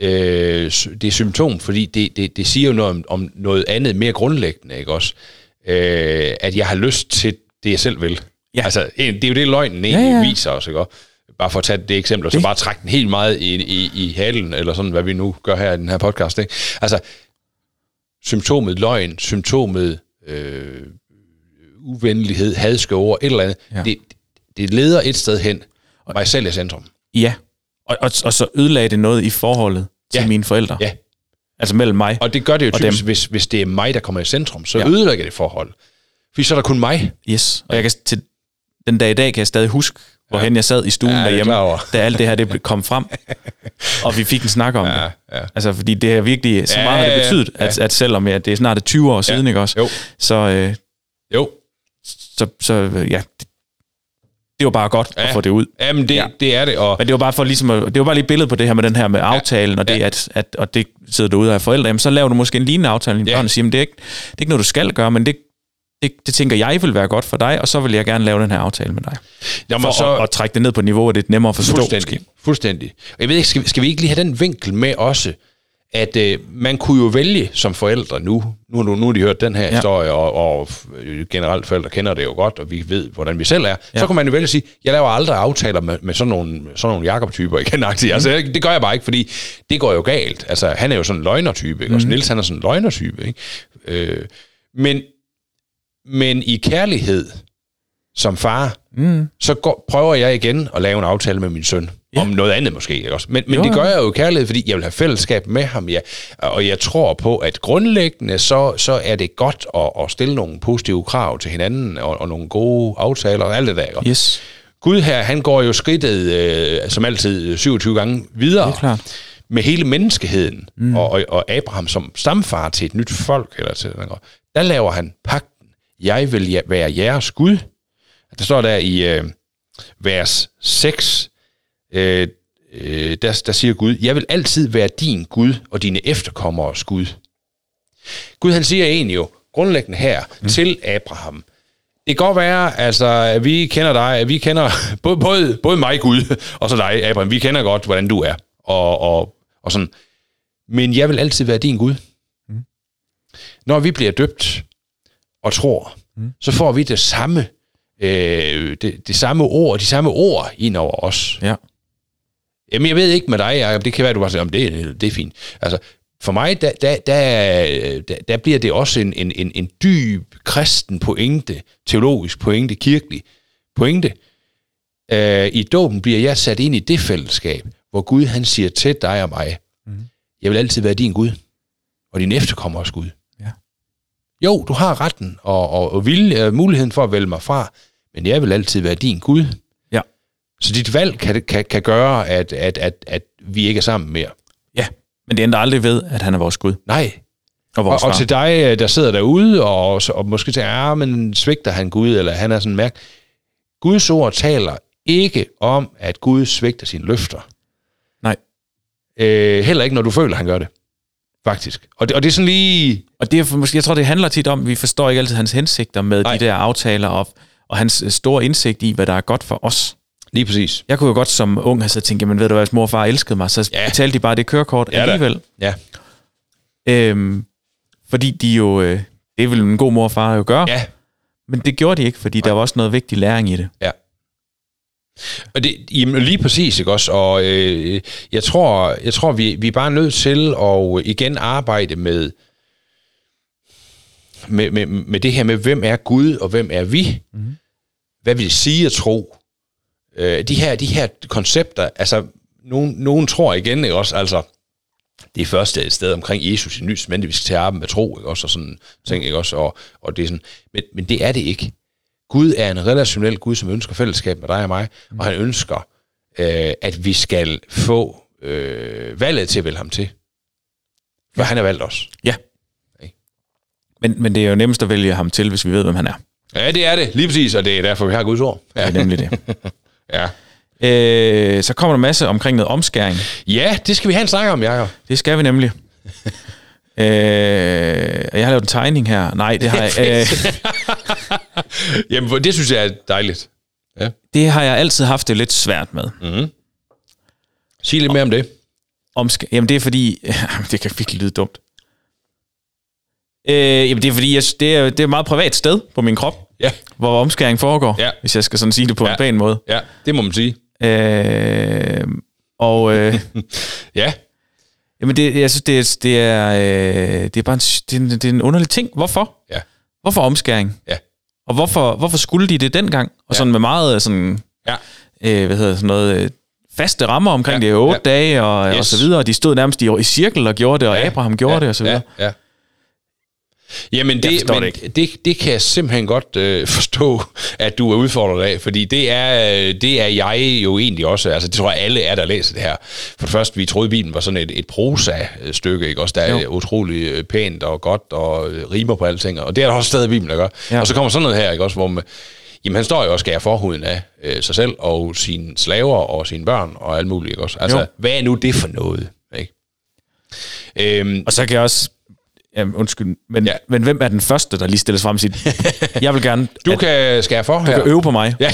øh, det er symptom, fordi det, det, det siger jo noget om, om noget andet, mere grundlæggende, ikke også? Øh, at jeg har lyst til det, jeg selv vil. Ja. Altså, det er jo det, løgnen egentlig ja, ja. viser os, ikke? Bare for at tage det eksempel, og så bare trække den helt meget i, i, i halen, eller sådan, hvad vi nu gør her i den her podcast. Ikke? Altså, symptomet løgn, symptomet øh, uvenlighed, hadske ord, et eller andet, ja. det, det leder et sted hen, mig selv i centrum. Ja, og, og, og så ødelagde det noget i forholdet til ja. mine forældre. Ja. Altså mellem mig Og det gør det jo typisk, hvis, hvis det er mig, der kommer i centrum, så ja. ødelægger det forhold. Fordi så er der kun mig. Yes, og jeg kan til den dag i dag kan jeg stadig huske, hvorhen ja. jeg sad i stuen ja, derhjemme, da alt det her det kom frem, [laughs] og vi fik en snak om ja, det. Ja. Altså, fordi det er virkelig, så meget ja, har det betydet, ja. at, at selvom ja, det er snart 20 år siden, ja. ikke også? Jo. Så, øh, jo. Så, så ja, det, det var bare godt ja. at få det ud. Jamen, det, ja. det er det. Og... Men det var bare for ligesom, at, det var bare lige billedet på det her med den her med aftalen, ja. og det, at, at, og det sidder du ude af forældre, jamen, så laver du måske en lignende aftale med ja. børn og siger, det er, ikke, det er ikke noget, du skal gøre, men det det, det tænker jeg vil være godt for dig, og så vil jeg gerne lave den her aftale med dig. Jamen, for så, at, at trække det ned på et niveau, hvor det er nemmere at forstå. Fuldstændig. Fuldstændig. Og jeg ved ikke, skal, skal vi ikke lige have den vinkel med også, at øh, man kunne jo vælge som forældre nu, nu, nu, nu har de hørt den her ja. historie, og, og generelt forældre kender det jo godt, og vi ved, hvordan vi selv er, ja. så kan man jo vælge at sige, jeg laver aldrig aftaler med, med sådan nogle, sådan nogle Jakob-typer igen. Mm. Altså, det gør jeg bare ikke, fordi det går jo galt. Altså, han er jo sådan en løgnertype, ikke? Mm. og Niels han er sådan en løgnertype. Ikke? Øh, men, men i kærlighed, som far, mm. så går, prøver jeg igen at lave en aftale med min søn. Ja. Om noget andet måske. Ikke også? Men, men jo, det gør jeg jo kærlighed, fordi jeg vil have fællesskab med ham. Ja. Og jeg tror på, at grundlæggende, så, så er det godt at, at stille nogle positive krav til hinanden, og, og nogle gode aftaler og alt det der. Ikke? Yes. Gud her, han går jo skridtet, øh, som altid, 27 gange videre. Det er klart. Med hele menneskeheden, mm. og, og, og Abraham som stamfar til et nyt folk, eller til, der laver han pagten. Jeg vil være jeres Gud, der står der i øh, vers 6, øh, øh, der, der siger Gud, jeg vil altid være din Gud og dine efterkommere Gud. Gud han siger egentlig jo grundlæggende her mm. til Abraham, det kan godt være, altså, at vi kender dig, at vi kender [laughs] både, både, både mig, Gud, og så dig, Abraham. Vi kender godt, hvordan du er, og, og, og sådan. Men jeg vil altid være din Gud. Mm. Når vi bliver døbt og tror, mm. så får vi det samme øh, det, det samme ord, de samme ord ind over os. Ja. Jamen, jeg ved ikke med dig, Jacob, det kan være, du bare siger, om det, det er fint. Altså, for mig, der, der, der, der, bliver det også en, en, en, en dyb kristen pointe, teologisk pointe, kirkelig pointe. Øh, I dåben bliver jeg sat ind i det fællesskab, hvor Gud han siger til dig og mig, mm. jeg vil altid være din Gud, og din efterkommers Gud. Jo, du har retten og, og, og vilje, muligheden for at vælge mig fra, men jeg vil altid være din Gud. Ja. Så dit valg kan, kan, kan gøre, at, at, at, at vi ikke er sammen mere. Ja, men det ændrer aldrig ved, at han er vores Gud. Nej. Og, vores og, og til dig, der sidder derude, og, og måske tænker, ja, ah, men svigter han Gud, eller han er sådan mærk. Guds ord taler ikke om, at Gud svigter sine løfter. Nej. Øh, heller ikke, når du føler, han gør det faktisk. Og det, og det er sådan lige... Og det er, måske, jeg tror, det handler tit om, at vi forstår ikke altid hans hensigter med Nej. de der aftaler, og, og hans øh, store indsigt i, hvad der er godt for os. Lige præcis. Jeg kunne jo godt som ung have så tænkt, jamen ved du hvad, hvis mor og far elskede mig, så ja. betalte de bare det kørekort ja, alligevel. Ja. Øhm, fordi de jo, øh, det vil en god mor og far jo gøre. Ja. Men det gjorde de ikke, fordi Nej. der var også noget vigtig læring i det. Ja. Og det, jamen, lige præcis, ikke også? Og øh, jeg tror, jeg tror vi, vi er bare nødt til at igen arbejde med, med, med, med det her med, hvem er Gud, og hvem er vi? Mm. Hvad vil det sige at tro? Øh, de, her, de her koncepter, altså, nogen, nogen tror igen, ikke også? Altså, det er første et sted omkring Jesus i nys, men vi skal at arbejde med tro, ikke også? Og sådan ting, ikke også? Og, og det er sådan, men, men det er det ikke. Gud er en relationel Gud, som ønsker fællesskab med dig og mig, mm. og han ønsker, øh, at vi skal få øh, valget til at vælge ham til. For han har valgt os. Ja. Okay. Men, men det er jo nemmest at vælge ham til, hvis vi ved, hvem han er. Ja, det er det. Lige præcis, og det er derfor, vi har Guds ord. Ja. Det er nemlig det. [laughs] ja. Øh, så kommer der masse omkring noget omskæring. Ja, det skal vi have en snak om, Jacob. Det skal vi nemlig. [laughs] øh, jeg har lavet en tegning her. Nej, det har jeg... [laughs] Øh, [laughs] Jamen, det synes jeg er dejligt. Ja. Det har jeg altid haft det lidt svært med. Mm-hmm. Sig lidt mere om det. Omsk- jamen, det er fordi... [laughs] det kan virkelig lyde dumt. Øh, jamen, det er fordi, jeg, det, er, det er et meget privat sted på min krop, ja. hvor omskæring foregår, ja. hvis jeg skal sådan sige det på ja. en pæn måde. Ja, det må man sige. Øh, og... Øh, [laughs] ja. Jamen, det, jeg synes, det er, det er, øh, det er bare en, det er, en, det er en underlig ting. Hvorfor? Ja. Hvorfor omskæring? Ja. Og hvorfor, hvorfor skulle de det dengang? Og ja. sådan med meget sådan, ja. øh, hvad hedder sådan noget, øh, faste rammer omkring ja. det, otte ja. dage og, yes. og så videre. De stod nærmest i, i cirkel og gjorde det, og ja. Abraham gjorde ja. det og så videre. Ja. Ja. Jamen, det, men det, det, det kan jeg simpelthen godt øh, [laughs] forstå, at du er udfordret af, fordi det er, det er jeg jo egentlig også. Altså, det tror jeg, alle er, der læser det her. For det første, vi troede, Bibelen var sådan et, et prosa-stykke, ikke? Også der er jo. utrolig øh, pænt og godt og øh, rimer på alting, og det er der også stadig Bibelen, der gør. Ja. Og så kommer sådan noget her, ikke? Også, hvor man, jamen, han står jo og skærer forhuden af øh, sig selv og sine slaver og sine børn og alt muligt, ikke? Også. Altså, jo. hvad er nu det for noget? Ikke? Øhm, og så kan jeg også Jamen, undskyld, men, ja. men hvem er den første, der lige stilles frem og siger, [laughs] jeg vil gerne... Du kan skære for Du her. kan øve på mig. Ja.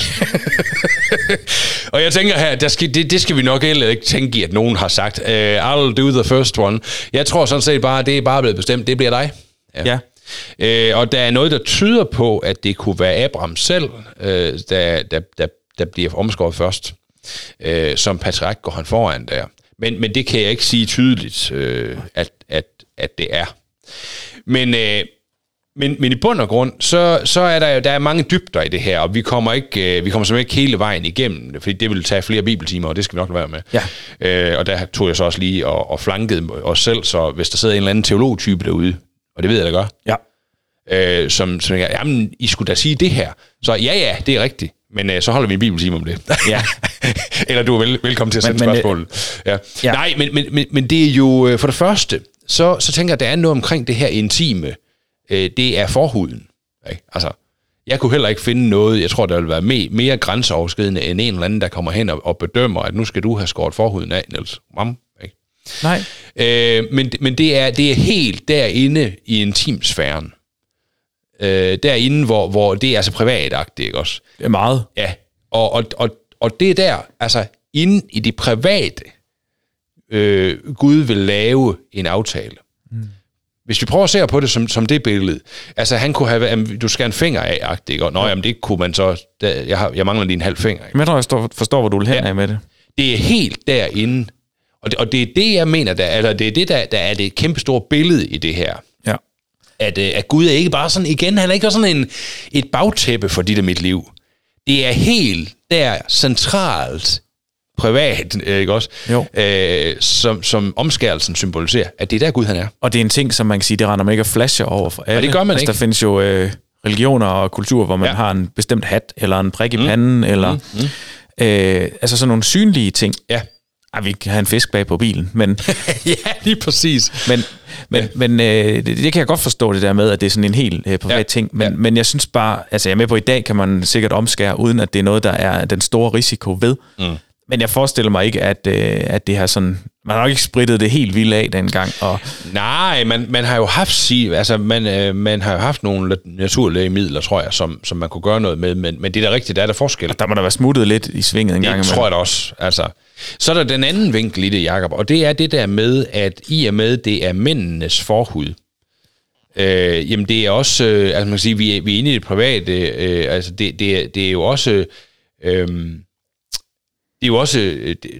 [laughs] og jeg tænker her, der skal, det, det skal vi nok heller ikke tænke i, at nogen har sagt, uh, I'll do the first one. Jeg tror sådan set bare, det er bare blevet bestemt, det bliver dig. Ja. Uh, og der er noget, der tyder på, at det kunne være Abraham selv, uh, der, der, der, der bliver omskåret først. Uh, som patriark går han foran der. Men, men det kan jeg ikke sige tydeligt, uh, at, at, at det er. Men, øh, men, men i bund og grund, så, så er der jo der er mange dybder i det her, og vi kommer ikke, øh, vi kommer simpelthen ikke hele vejen igennem det, fordi det vil tage flere bibeltimer, og det skal vi nok være med. Ja. Øh, og der tog jeg så også lige og, og flankede os selv, så hvis der sidder en eller anden teologtype derude, og det ved jeg, der gør, Ja. øh, som, som jeg, jamen, I skulle da sige det her. Så ja, ja, det er rigtigt. Men øh, så holder vi en bibeltime om det. Ja. [laughs] Eller du er vel, velkommen til at sende Men- men, øh, ja. Ja. Nej, men, men, men, men det er jo, øh, for det første, så, så tænker jeg, at der er noget omkring det her intime. Øh, det er forhuden. Ikke? Altså, jeg kunne heller ikke finde noget, jeg tror, der vil være me, mere grænseoverskridende, end en eller anden, der kommer hen og, og bedømmer, at nu skal du have skåret forhuden af, Niels. Mam, ikke? Nej. Øh, men men det, er, det er helt derinde i intimsfæren. Øh, derinde, hvor, hvor det er altså privatagtigt, ikke også? Det er meget. Ja, og, og, og, og det er der, altså inde i det private, øh, Gud vil lave en aftale. Mm. Hvis vi prøver at se på det som, som det billede, altså han kunne have, jamen, du skal en finger af, ikke? Og, nå, jamen det kunne man så, der, jeg, har, jeg mangler lige en halv finger. Ikke? Men jeg tror, jeg står, forstår, hvor du vil hen Ja. af med det. Det er helt derinde, og det, og det er det, jeg mener, der, eller det er det, der, der er det kæmpe store billede i det her. Ja. At, øh, at Gud er ikke bare sådan, igen, han er ikke sådan en, et bagtæppe for dit og mit liv. Det er helt der centralt privat, øh, ikke også? Jo. Øh, som, som omskærelsen symboliserer, at det er der Gud han er. Og det er en ting, som man kan sige, det render man ikke at flashe over for alle. det gør man altså, ikke. Der findes jo øh, religioner og kulturer, hvor man ja. Ja. har en bestemt hat, eller en prik i mm. panden, eller mm. Øh, altså sådan nogle synlige ting. Ja. Ej, vi kan have en fisk bag på bilen, men, [laughs] ja, lige præcis. men, men, men øh, det, det kan jeg godt forstå det der med, at det er sådan en helt øh, privat Ja. ting. Men, Ja. men jeg synes bare, altså jeg er med på, at i dag kan man sikkert omskære, uden at det er noget, der er den store risiko ved. Mm. Men jeg forestiller mig ikke, at, øh, at det har sådan... Man har nok ikke spritet det helt vildt af dengang. Og, Nej, man, man har jo haft sig, altså man, øh, man har jo haft nogle naturlige midler, tror jeg, som, som man kunne gøre noget med, men, men det er da rigtigt, der er der forskel. der må der være smuttet lidt i svinget en gang Det imellem. tror jeg da også. Altså. Så er der den anden vinkel i det, Jacob, og det er det der med, at i og med, det er mændenes forhud, øh, jamen det er også, øh, altså man kan sige, vi er, vi er inde i det private, øh, altså det, det, er, det er jo også, øh, det er jo også, øh, det,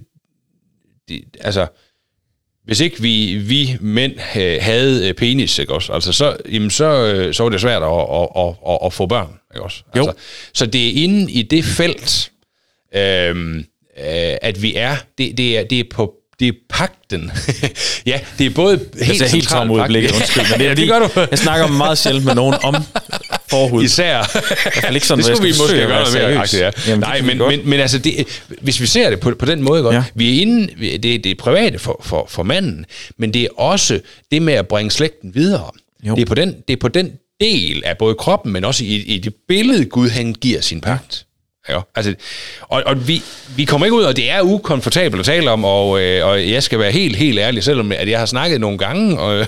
det, altså, hvis ikke vi, vi mænd øh, havde øh, penis, ikke også? Altså, så, jamen, så, så var det svært at, at, at, at, at få børn, ikke også? Jo. Altså, så det er inde i det felt, øhm, øh, at vi er, det, det er, det er på det er pakten. [laughs] ja, det er både helt Jeg helt centralt tom ud i pagt- blikket, undskyld. Men det, er, [laughs] ja, det gør du. Jeg snakker meget sjældent med nogen om forhud. Især. ikke sådan, [laughs] det skulle vi måske gøre være noget mere. agtigt, Ja. Jamen, Nej, men, men, men altså, det, hvis vi ser det på, på den måde, godt, Ja. vi er inde, det, det er private for, for, for manden, men det er også det med at bringe slægten videre. Jo. Det er, på den, det er på den del af både kroppen, men også i, i det billede, Gud han giver sin pagt. Ja, altså, og, og vi, vi kommer ikke ud, og det er ukomfortabelt at tale om, og, øh, og jeg skal være helt, helt ærlig, selvom at jeg har snakket nogle gange øh,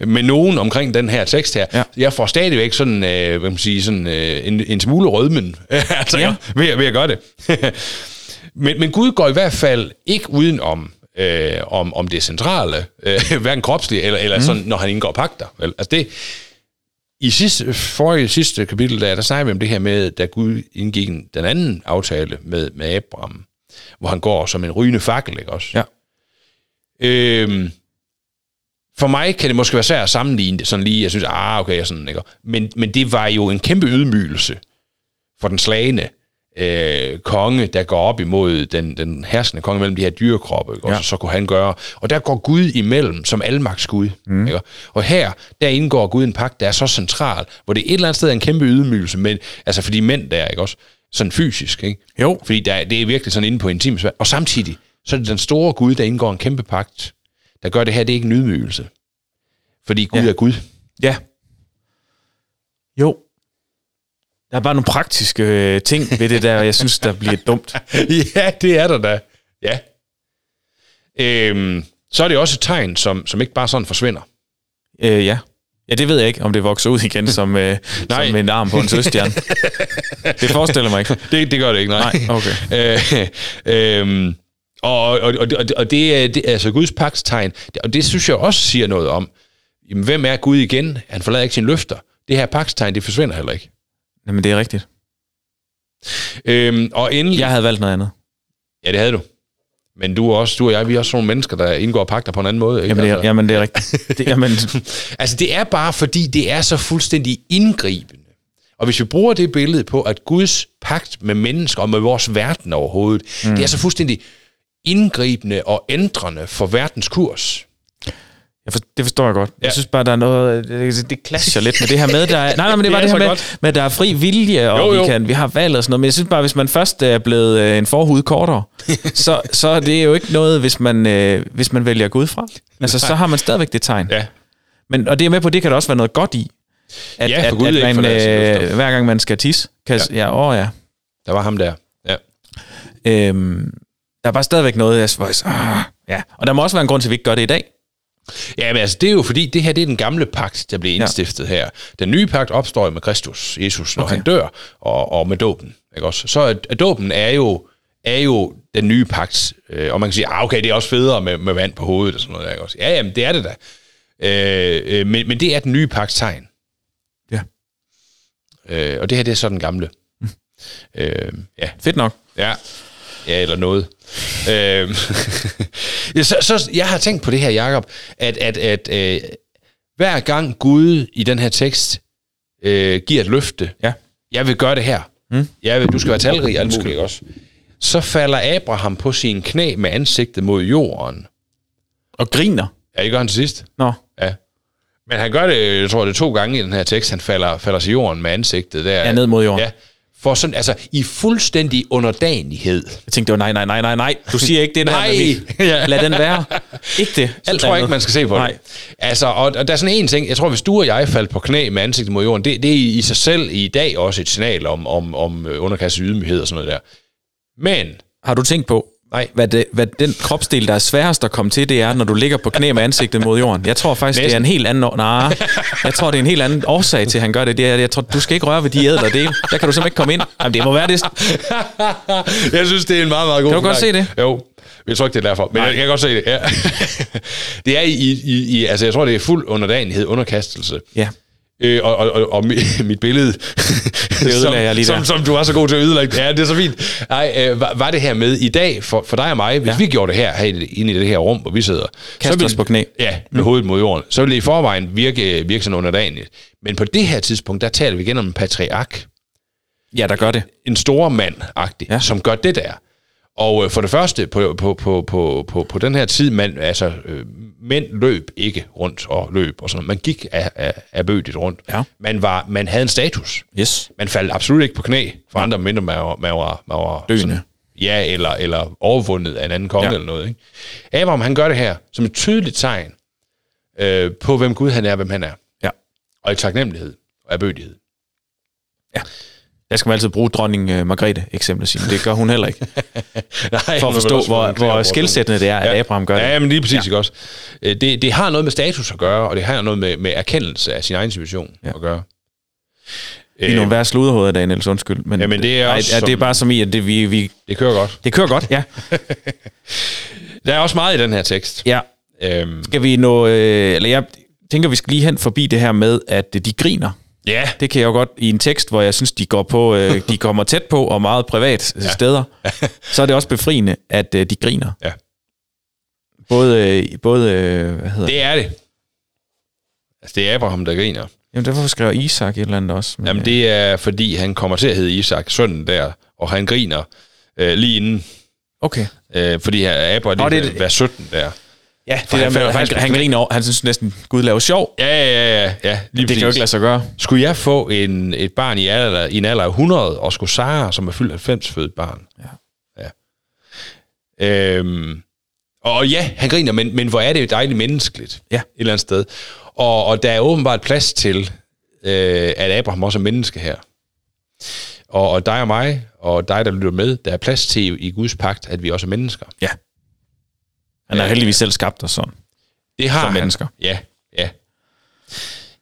[laughs] med nogen omkring den her tekst her. Ja. Jeg får stadigvæk sådan, øh, hvad man sige, sådan øh, en, en smule rødmen [laughs] altså, Ja. ved, ved at gøre det. [laughs] men, men Gud går i hvert fald ikke uden om, øh, om, om det centrale, øh, hverken kropsligt, eller, eller mm. sådan, når han indgår pagter. Vel? Altså det, i sidste, forrige sidste kapitel, der, der snakker vi om det her med, da Gud indgik en- den anden aftale med, med Abraham, hvor han går som en rygende fakkel, ikke også? Ja. Øhm, for mig kan det måske være svært at sammenligne det sådan lige, jeg synes, ah, okay, sådan, ikke? Men, men det var jo en kæmpe ydmygelse for den slagende øh, konge, der går op imod den, den herskende konge mellem de her dyrekroppe, ikke? Ja. Ja. så kunne han gøre. Og der går Gud imellem som almagtsgud. Mm. Ikke? Og her, der indgår Gud en pagt, der er så central, hvor det et eller andet sted er en kæmpe ydmygelse, men, altså for de mænd der, ikke også? Sådan fysisk, ikke? Jo. Fordi der, det er virkelig sådan inde på intim Og samtidig, så er det den store Gud, der indgår en kæmpe pagt, der gør det her, det er ikke en ydmygelse. Fordi Gud ja. er Gud. Ja. Jo. Der er bare nogle praktiske øh, ting ved det der, og jeg synes, der bliver dumt. [laughs] ja, det er der da. Ja. Øhm, så er det også et tegn, som, som ikke bare sådan forsvinder. Øh, ja. Ja, det ved jeg ikke, om det vokser ud igen som, øh, [laughs] nej. som en arm på en søstjerne. [laughs] det forestiller mig ikke. Det, det gør det ikke, nej. nej okay. øh, øh, og, og, og, og, og det er det, altså Guds pagtstegn, og det synes jeg også siger noget om, jamen, hvem er Gud igen? Han forlader ikke sine løfter. Det her pagtstegn, det forsvinder heller ikke. Jamen, det er rigtigt. Øhm, og endelig... Jeg havde valgt noget andet. Ja, det havde du. Men du, også, du og jeg, vi er også nogle mennesker, der indgår pagter på en anden måde. Ikke? Jamen, det er, altså. jamen, det er rigtigt. Det, jamen. [laughs] altså, det er bare, fordi det er så fuldstændig indgribende. Og hvis vi bruger det billede på, at Guds pagt med mennesker og med vores verden overhovedet, mm. det er så fuldstændig indgribende og ændrende for verdens kurs. Jeg for, det forstår jeg godt. Ja. Jeg synes bare, der er noget... Det, det clasher lidt med det her med, der er, [laughs] nej, nej, men det var det, det her med, med, der er fri vilje, og jo, jo. Vi, kan, vi har valgt og sådan noget. Men jeg synes bare, hvis man først er blevet øh, en forhud kortere, [laughs] så, så er det jo ikke noget, hvis man, øh, hvis man vælger Gud fra. Altså, så har man stadigvæk det tegn. Ja. Men, og det er med på, det kan der også være noget godt i. At, ja, for Gud at, at man, øh, hver gang man skal tisse, kan, ja. ja, åh ja. Der var ham der, ja. Øhm, der er bare stadigvæk noget, jeg, jeg, ah, ja. Og der må også være en grund til, at vi ikke gør det i dag. Ja, men altså, det er jo fordi, det her det er den gamle pagt, der blev indstiftet ja. her. Den nye pagt opstår med Kristus, Jesus, når okay. han dør, og, og med dåben. Ikke også? Så at, at dåben er jo, er jo den nye pagt. Øh, og man kan sige, ah, okay, det er også federe med, med vand på hovedet og sådan noget. Ikke også? Ja, jamen, det er det da. Øh, øh, men, men det er den nye pagts tegn. Ja. Øh, og det her, det er så den gamle. Mm. Øh, ja. Fedt nok. Ja. Ja, eller noget. [laughs] øh, så, så jeg har tænkt på det her, Jacob, at, at, at øh, hver gang Gud i den her tekst øh, giver et løfte, ja. jeg vil gøre det her, mm. jeg vil, du skal være talrig, alt muligt også, så falder Abraham på sin knæ med ansigtet mod jorden. Og griner? Ja, det gør han til sidst. Nå. Ja. Men han gør det, jeg tror det er to gange i den her tekst, han falder, falder til jorden med ansigtet der. Ja, ned mod jorden. Ja for sådan, altså i fuldstændig underdanighed. Jeg tænkte, det var nej, nej, nej, nej, nej. Du [laughs] siger ikke det der. nej. Lad den være. Ikke det. [laughs] Alt tror jeg ikke, man skal se på nej. det. Altså, og, og der er sådan en ting, jeg tror, hvis du og jeg faldt på knæ med ansigtet mod jorden, det, det er i sig selv i dag også et signal om, om, om underkastet ydmyghed og sådan noget der. Men... Har du tænkt på, Nej. Hvad, det, hvad den kropsdel, der er sværest at komme til, det er, når du ligger på knæ med ansigtet mod jorden. Jeg tror faktisk, Næsten. det er en helt anden... Nej, jeg tror, det er en helt anden årsag til, at han gør det. det er, jeg tror, du skal ikke røre ved de ædler dele. Der kan du simpelthen ikke komme ind. Jamen, det må være det. [laughs] jeg synes, det er en meget, meget god Kan du godt se det? Jo. Jeg tror ikke, det er derfor, men jeg, jeg kan godt se det. Ja. [laughs] det er i, i, i, altså jeg tror, det er fuld underdanighed, underkastelse. Ja. Øh, og, og, og, og [laughs] mit billede, det som, jeg lige som, som du var så god til at ødelægge, ja, det er så fint. Ej, øh, var, var det her med i dag, for, for dig og mig, hvis ja. vi gjorde det her, her inde i det her rum, hvor vi sidder. Kast os på knæ. Ja, med mm. hovedet mod jorden. Så ville det i forvejen virke, virke sådan underdanigt. Men på det her tidspunkt, der taler vi igen om en patriark. Ja, der gør det. En stor mand-agtig, ja. som gør det der. Og øh, for det første, på, på, på, på, på, på den her tid, man, altså, øh, mænd løb ikke rundt og løb og sådan Man gik af, af, af bødigt rundt. Ja. Man, var, man havde en status. Yes. Man faldt absolut ikke på knæ for andre, mindre man var, man var, man var Døende. ja, eller, eller overvundet af en anden konge ja. eller noget. Ikke? Abraham, han gør det her som et tydeligt tegn øh, på, hvem Gud han er, hvem han er. Ja. Og i taknemmelighed og erbødighed. Ja. Jeg skal man altid bruge dronning uh, Margrethe eksempel sige, det gør hun heller ikke. [laughs] Nej, for at forstå, hvor, hvor skilsættende det er, at ja. Abraham gør det. Ja, men lige præcis ja. også. Øh, det, det har noget med status at gøre, og det har noget med, med erkendelse af sin egen situation ja. at gøre. I er nogle værre sluderhoveder, Daniels, undskyld. Men, ja, men det er også... Nej, som, det er bare som i, at det, vi, vi... Det kører godt. Det kører godt, ja. [laughs] der er også meget i den her tekst. Ja. Øhm. Skal vi nå... Øh, eller jeg tænker, vi skal lige hen forbi det her med, at de griner Ja. Det kan jeg jo godt i en tekst, hvor jeg synes, de går på, øh, [laughs] de kommer tæt på og meget privat ja. steder. [laughs] så er det også befriende, at øh, de griner. Ja. Både, øh, både øh, hvad hedder det? er det. Altså, det er Abraham, der griner. Jamen, derfor skriver Isak et eller andet også. Men, Jamen, det er, fordi han kommer til at hedde Isak, sønnen der, og han griner øh, lige inden. Okay. Øh, fordi Abraham lige det, 17 der. Ja, det der med, han, han, han griner over, han synes næsten, Gud laver sjov. Ja, ja, ja. ja lige det kan jo ikke lade sig gøre. Skulle jeg få en, et barn i, alder, i en alder af 100, og skulle Sara, som er fyldt 90, født barn? Ja. ja. Øhm, og ja, han griner, men, men hvor er det jo dejligt menneskeligt. Ja. Et eller andet sted. Og, og der er åbenbart plads til, øh, at Abraham også er menneske her. Og, og dig og mig, og dig, der lytter med, der er plads til i Guds pagt, at vi også er mennesker. Ja. Han har heldigvis selv skabt os sådan. Det har som mennesker. Ja, ja.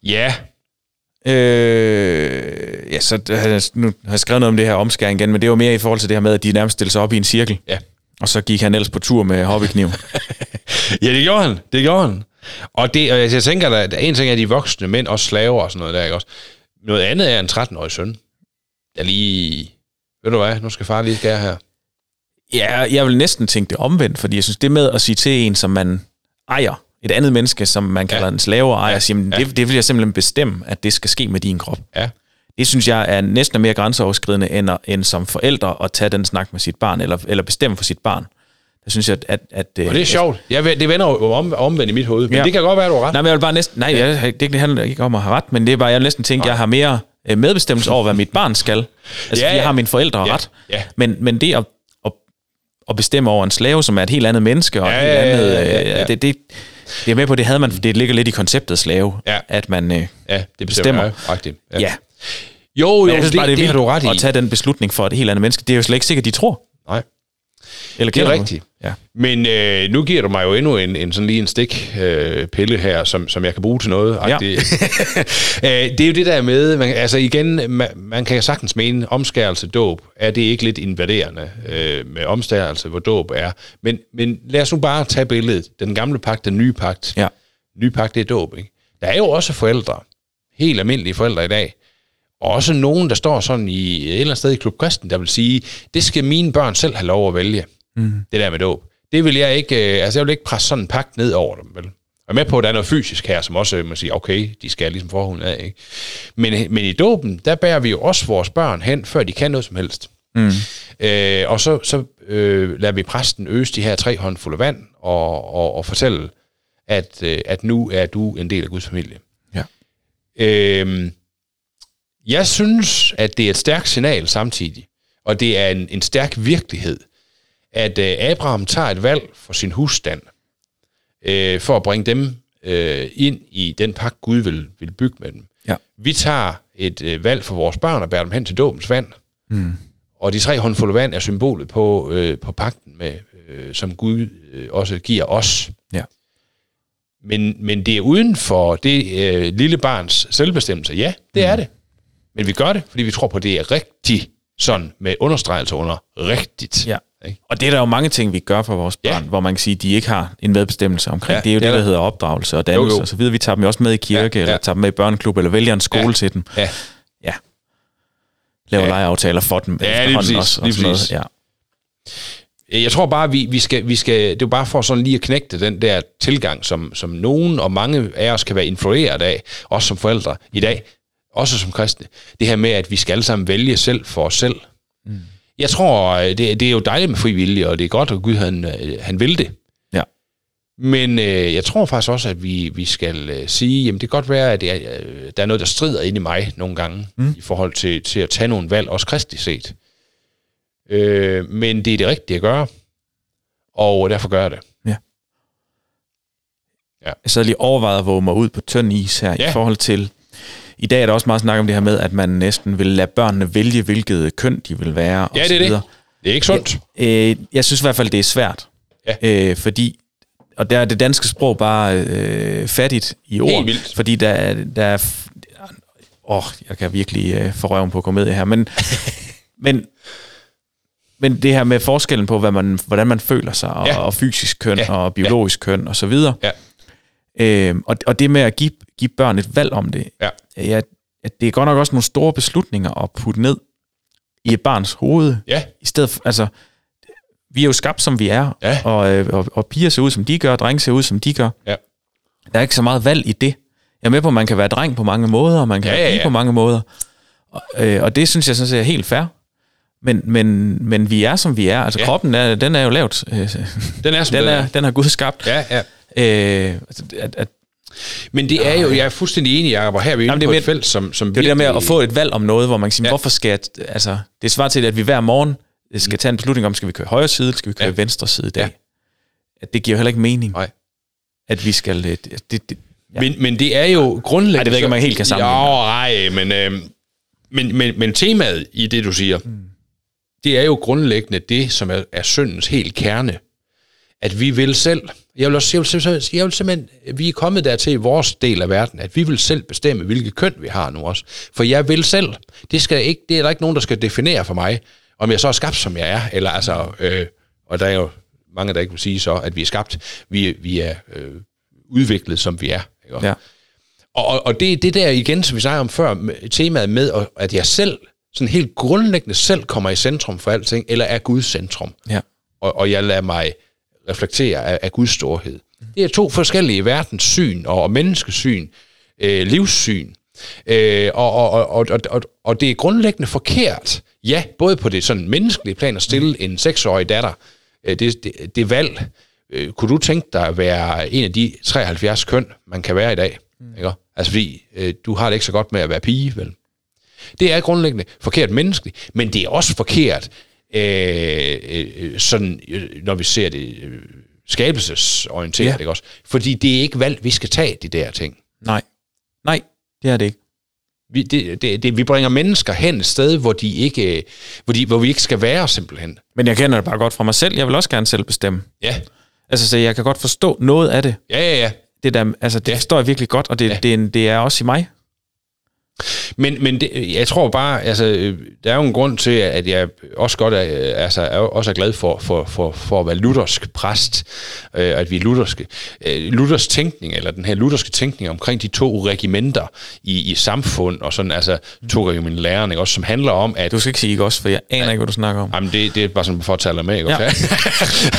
Ja. Øh, ja, så nu har jeg skrevet noget om det her omskæring igen, men det var mere i forhold til det her med, at de nærmest stillede sig op i en cirkel. Ja. Og så gik han ellers på tur med hobbykniv. [laughs] ja, det gjorde han. Det gjorde han. Og, det, og jeg tænker, at en ting er de voksne mænd, også slaver og sådan noget der, ikke også? Noget andet er en 13-årig søn, der lige... Ved du hvad, nu skal far lige skære her. Ja, jeg vil næsten tænke det omvendt, fordi jeg synes, det med at sige til en, som man ejer, et andet menneske, som man kalder ja. en slave og ejer, ja. siger, ja. det, det vil jeg simpelthen bestemme, at det skal ske med din krop. Ja. Det synes jeg er næsten mere grænseoverskridende, end, at, end som forældre at tage den snak med sit barn, eller, eller bestemme for sit barn. Jeg synes, at... at, at og det er sjovt. Jeg, det vender jo om, omvendt i mit hoved, men ja. det kan godt være, at du har ret. Nej, men jeg vil bare næsten... Nej, ja. jeg, det handler ikke om at have ret, men det er bare, jeg næsten tænke, at jeg har mere øh, medbestemmelse over, hvad mit barn skal. [laughs] Altså, ja, ja. jeg har mine forældre ja. ret. Ja. Men, men det at, at, bestemme over en slave, som er et helt andet menneske, og ja, et helt andet... Ja, ja, ja, ja. Det, det, det er med på, det havde man, det ligger lidt i konceptet slave, ja. at man øh, ja, det bestemmer. Ja, ja. ja. Jo, jo, det, det, det, det har du ret i. At tage den beslutning for et helt andet menneske, det er jo slet ikke sikkert, de tror. Nej. Eller det er rigtigt. Ja. Men øh, nu giver du mig jo endnu en, en sådan lige en stik øh, pille her, som, som jeg kan bruge til noget. Ja. [laughs] Øh, det er jo det der med, man, altså igen, man, man kan sagtens mene, omskærelse, dåb, er det ikke lidt invaderende øh, med omskærelse, hvor dåb er. Men, men lad os nu bare tage billedet. Den gamle pagt, den nye pagt. Ja. Nye pagt, det er dåb. Ikke? Der er jo også forældre, helt almindelige forældre i dag, og også nogen, der står sådan i et eller andet sted i Klub Kristen, der vil sige, det skal mine børn selv have lov at vælge. Mm. Det der med dåb. Det vil jeg ikke, øh, altså jeg vil ikke presse sådan en pagt ned over dem, vel? Jeg er med på, at der er noget fysisk her, som også man siger, okay, de skal ligesom forhånden af, ikke? Men, men i dåben, der bærer vi jo også vores børn hen, før de kan noget som helst. Mm. Øh, og så, så øh, lader vi præsten øse de her tre håndfulde vand, og, og, og fortælle, at, øh, at nu er du en del af Guds familie. Ja. Øh, jeg synes, at det er et stærkt signal samtidig, og det er en, en stærk virkelighed, at øh, Abraham tager et valg for sin husstand, øh, for at bringe dem øh, ind i den pagt, Gud vil, vil bygge med dem. Ja. Vi tager et øh, valg for vores børn og bærer dem hen til dåbens vand. Mm. Og de tre håndfulde vand er symbolet på, øh, på pakten, med, øh, som Gud øh, også giver os. Ja. Men, men det er uden for det øh, lille barns selvbestemmelse. Ja, det mm. er det. Men vi gør det, fordi vi tror på, at det er rigtigt sådan med understregelse under rigtigt. Ja. Ikke? Og det er der jo mange ting, vi gør for vores børn, ja. hvor man kan sige, at de ikke har en medbestemmelse omkring. Ja, det er jo det, der hedder opdragelse og dannelse og så videre. Vi tager dem jo også med i kirke, ja, ja. eller tager dem med i børneklub, eller vælger en skole ja. til dem. Ja. ja. Laver ja. legeaftaler for dem. Ja, lige præcis. Også, lige præcis. Ja. Jeg tror bare, vi, vi, skal, vi skal, det er jo bare for sådan lige at knægte den der tilgang, som, som nogen og mange af os kan være influeret af, også som forældre i dag, også som kristne. Det her med, at vi skal alle sammen vælge selv for os selv. Mm. Jeg tror, øh, det, det er jo dejligt med frivillige, og det er godt, at Gud han, øh, han vil det. Ja. Men øh, jeg tror faktisk også, at vi, vi skal øh, sige, jamen det kan godt være, at det er, øh, der er noget, der strider ind i mig nogle gange, mm. i forhold til, til at tage nogle valg, også kristisk set. Øh, men det er det rigtige at gøre, og derfor gør jeg det. Ja. ja. Jeg sad lige overvejet at våge mig ud på tynd is her, ja. i forhold til i dag er der også meget snak om det her med, at man næsten vil lade børnene vælge, hvilket køn de vil være. Ja, det er det. Det er ikke sundt. Jeg, øh, jeg synes i hvert fald, det er svært. Ja. Øh, fordi, og der er det danske sprog bare øh, fattigt i ord. Helt vildt. Fordi der, der er... Åh, oh, jeg kan virkelig øh, få røven på komedie her, men, [laughs] men, men det her med forskellen på, hvad man, hvordan man føler sig, og, ja. og fysisk køn, ja. og biologisk ja. køn, og så videre. Ja. Øh, og, og det med at give, give børn et valg om det, ja. Ja, det er godt nok også nogle store beslutninger at putte ned i et barns hoved. Ja. I stedet for, altså, vi er jo skabt, som vi er, ja. og, øh, og, og piger ser ud, som de gør, og drenge ser ud, som de gør. Ja. Der er ikke så meget valg i det. Jeg er med på, at man kan være dreng på mange måder, og man kan ja, være ja, ja. på mange måder. Og, øh, og det synes jeg sådan set er helt fair. Men, men, men vi er, som vi er. Altså ja. kroppen, er, den er jo lavet. Øh, den er, som [laughs] den, er, den har Gud skabt. Ja, ja. Øh, at, at, men det er jo, jeg er fuldstændig enig, Jacob, og her er vi Jamen, det på et felt, som, som Det er det der med at få et valg om noget, hvor man kan sige, ja. hvorfor skal jeg, altså, det svarer til, at vi hver morgen skal tage en beslutning om, skal vi køre højre side, skal vi køre ja. venstre side i dag. Ja. At det giver heller ikke mening. Nej. At vi skal... Det, det, det, ja. men, men det er jo grundlæggende... Nej, det ved ikke, om man helt kan sammenligne. Jo, nej, men, øh, men, men, men temaet i det, du siger, mm. det er jo grundlæggende det, som er, er syndens helt kerne. at vi vil selv, jeg vil, også, jeg, vil, simpelthen, jeg vil simpelthen, vi er kommet dertil i vores del af verden, at vi vil selv bestemme, hvilket køn vi har nu også. For jeg vil selv. Det, skal ikke, det er der ikke nogen, der skal definere for mig, om jeg så er skabt, som jeg er, eller altså, øh, og der er jo mange, der ikke vil sige så, at vi er skabt, vi, vi er øh, udviklet, som vi er. Ikke? Ja. Og, og det, det der igen, som vi snakkede om før, temaet med, at jeg selv, sådan helt grundlæggende selv kommer i centrum for alting, eller er Guds centrum. Ja. Og, og jeg lader mig reflektere af, af Guds storhed. Det er to forskellige verdenssyn og, og menneskesyn, øh, livssyn. Øh, og, og, og, og, og, og det er grundlæggende forkert, ja, både på det sådan menneskelige plan at stille en seksårig datter øh, det, det, det valg. Øh, kunne du tænke dig at være en af de 73 køn, man kan være i dag? Mm. Ikke? Altså fordi øh, du har det ikke så godt med at være pige, vel? Det er grundlæggende forkert menneskeligt, men det er også forkert, øh, øh, sådan, øh, når vi ser det øh, skabelsesorienteret, ja. ikke også? Fordi det er ikke valg, vi skal tage, de der ting. Nej, nej, det er det ikke. Vi, det, det, det, vi bringer mennesker hen et sted, hvor, de ikke, hvor, de, hvor vi ikke skal være simpelthen. Men jeg kender det bare godt fra mig selv. Jeg vil også gerne selv bestemme. Ja. Altså, så jeg kan godt forstå noget af det. Ja, ja, ja. Det, der, altså, det ja. forstår jeg virkelig godt, og det, ja. det, det er også i mig. Men, men det, jeg tror bare, altså, der er jo en grund til, at jeg også godt er, altså, er også er glad for, for, for, for at være luthersk præst, øh, at vi er lutherske. Øh, Luthers tænkning, eller den her lutherske tænkning omkring de to regimenter i, i samfund, og sådan, altså to regimenter lærerne, ikke, også, som handler om, at... Du skal ikke sige ikke også, for jeg aner ikke, hvad du snakker om. Jamen, det, det er bare sådan for at tale med, ikke? Ja. [laughs]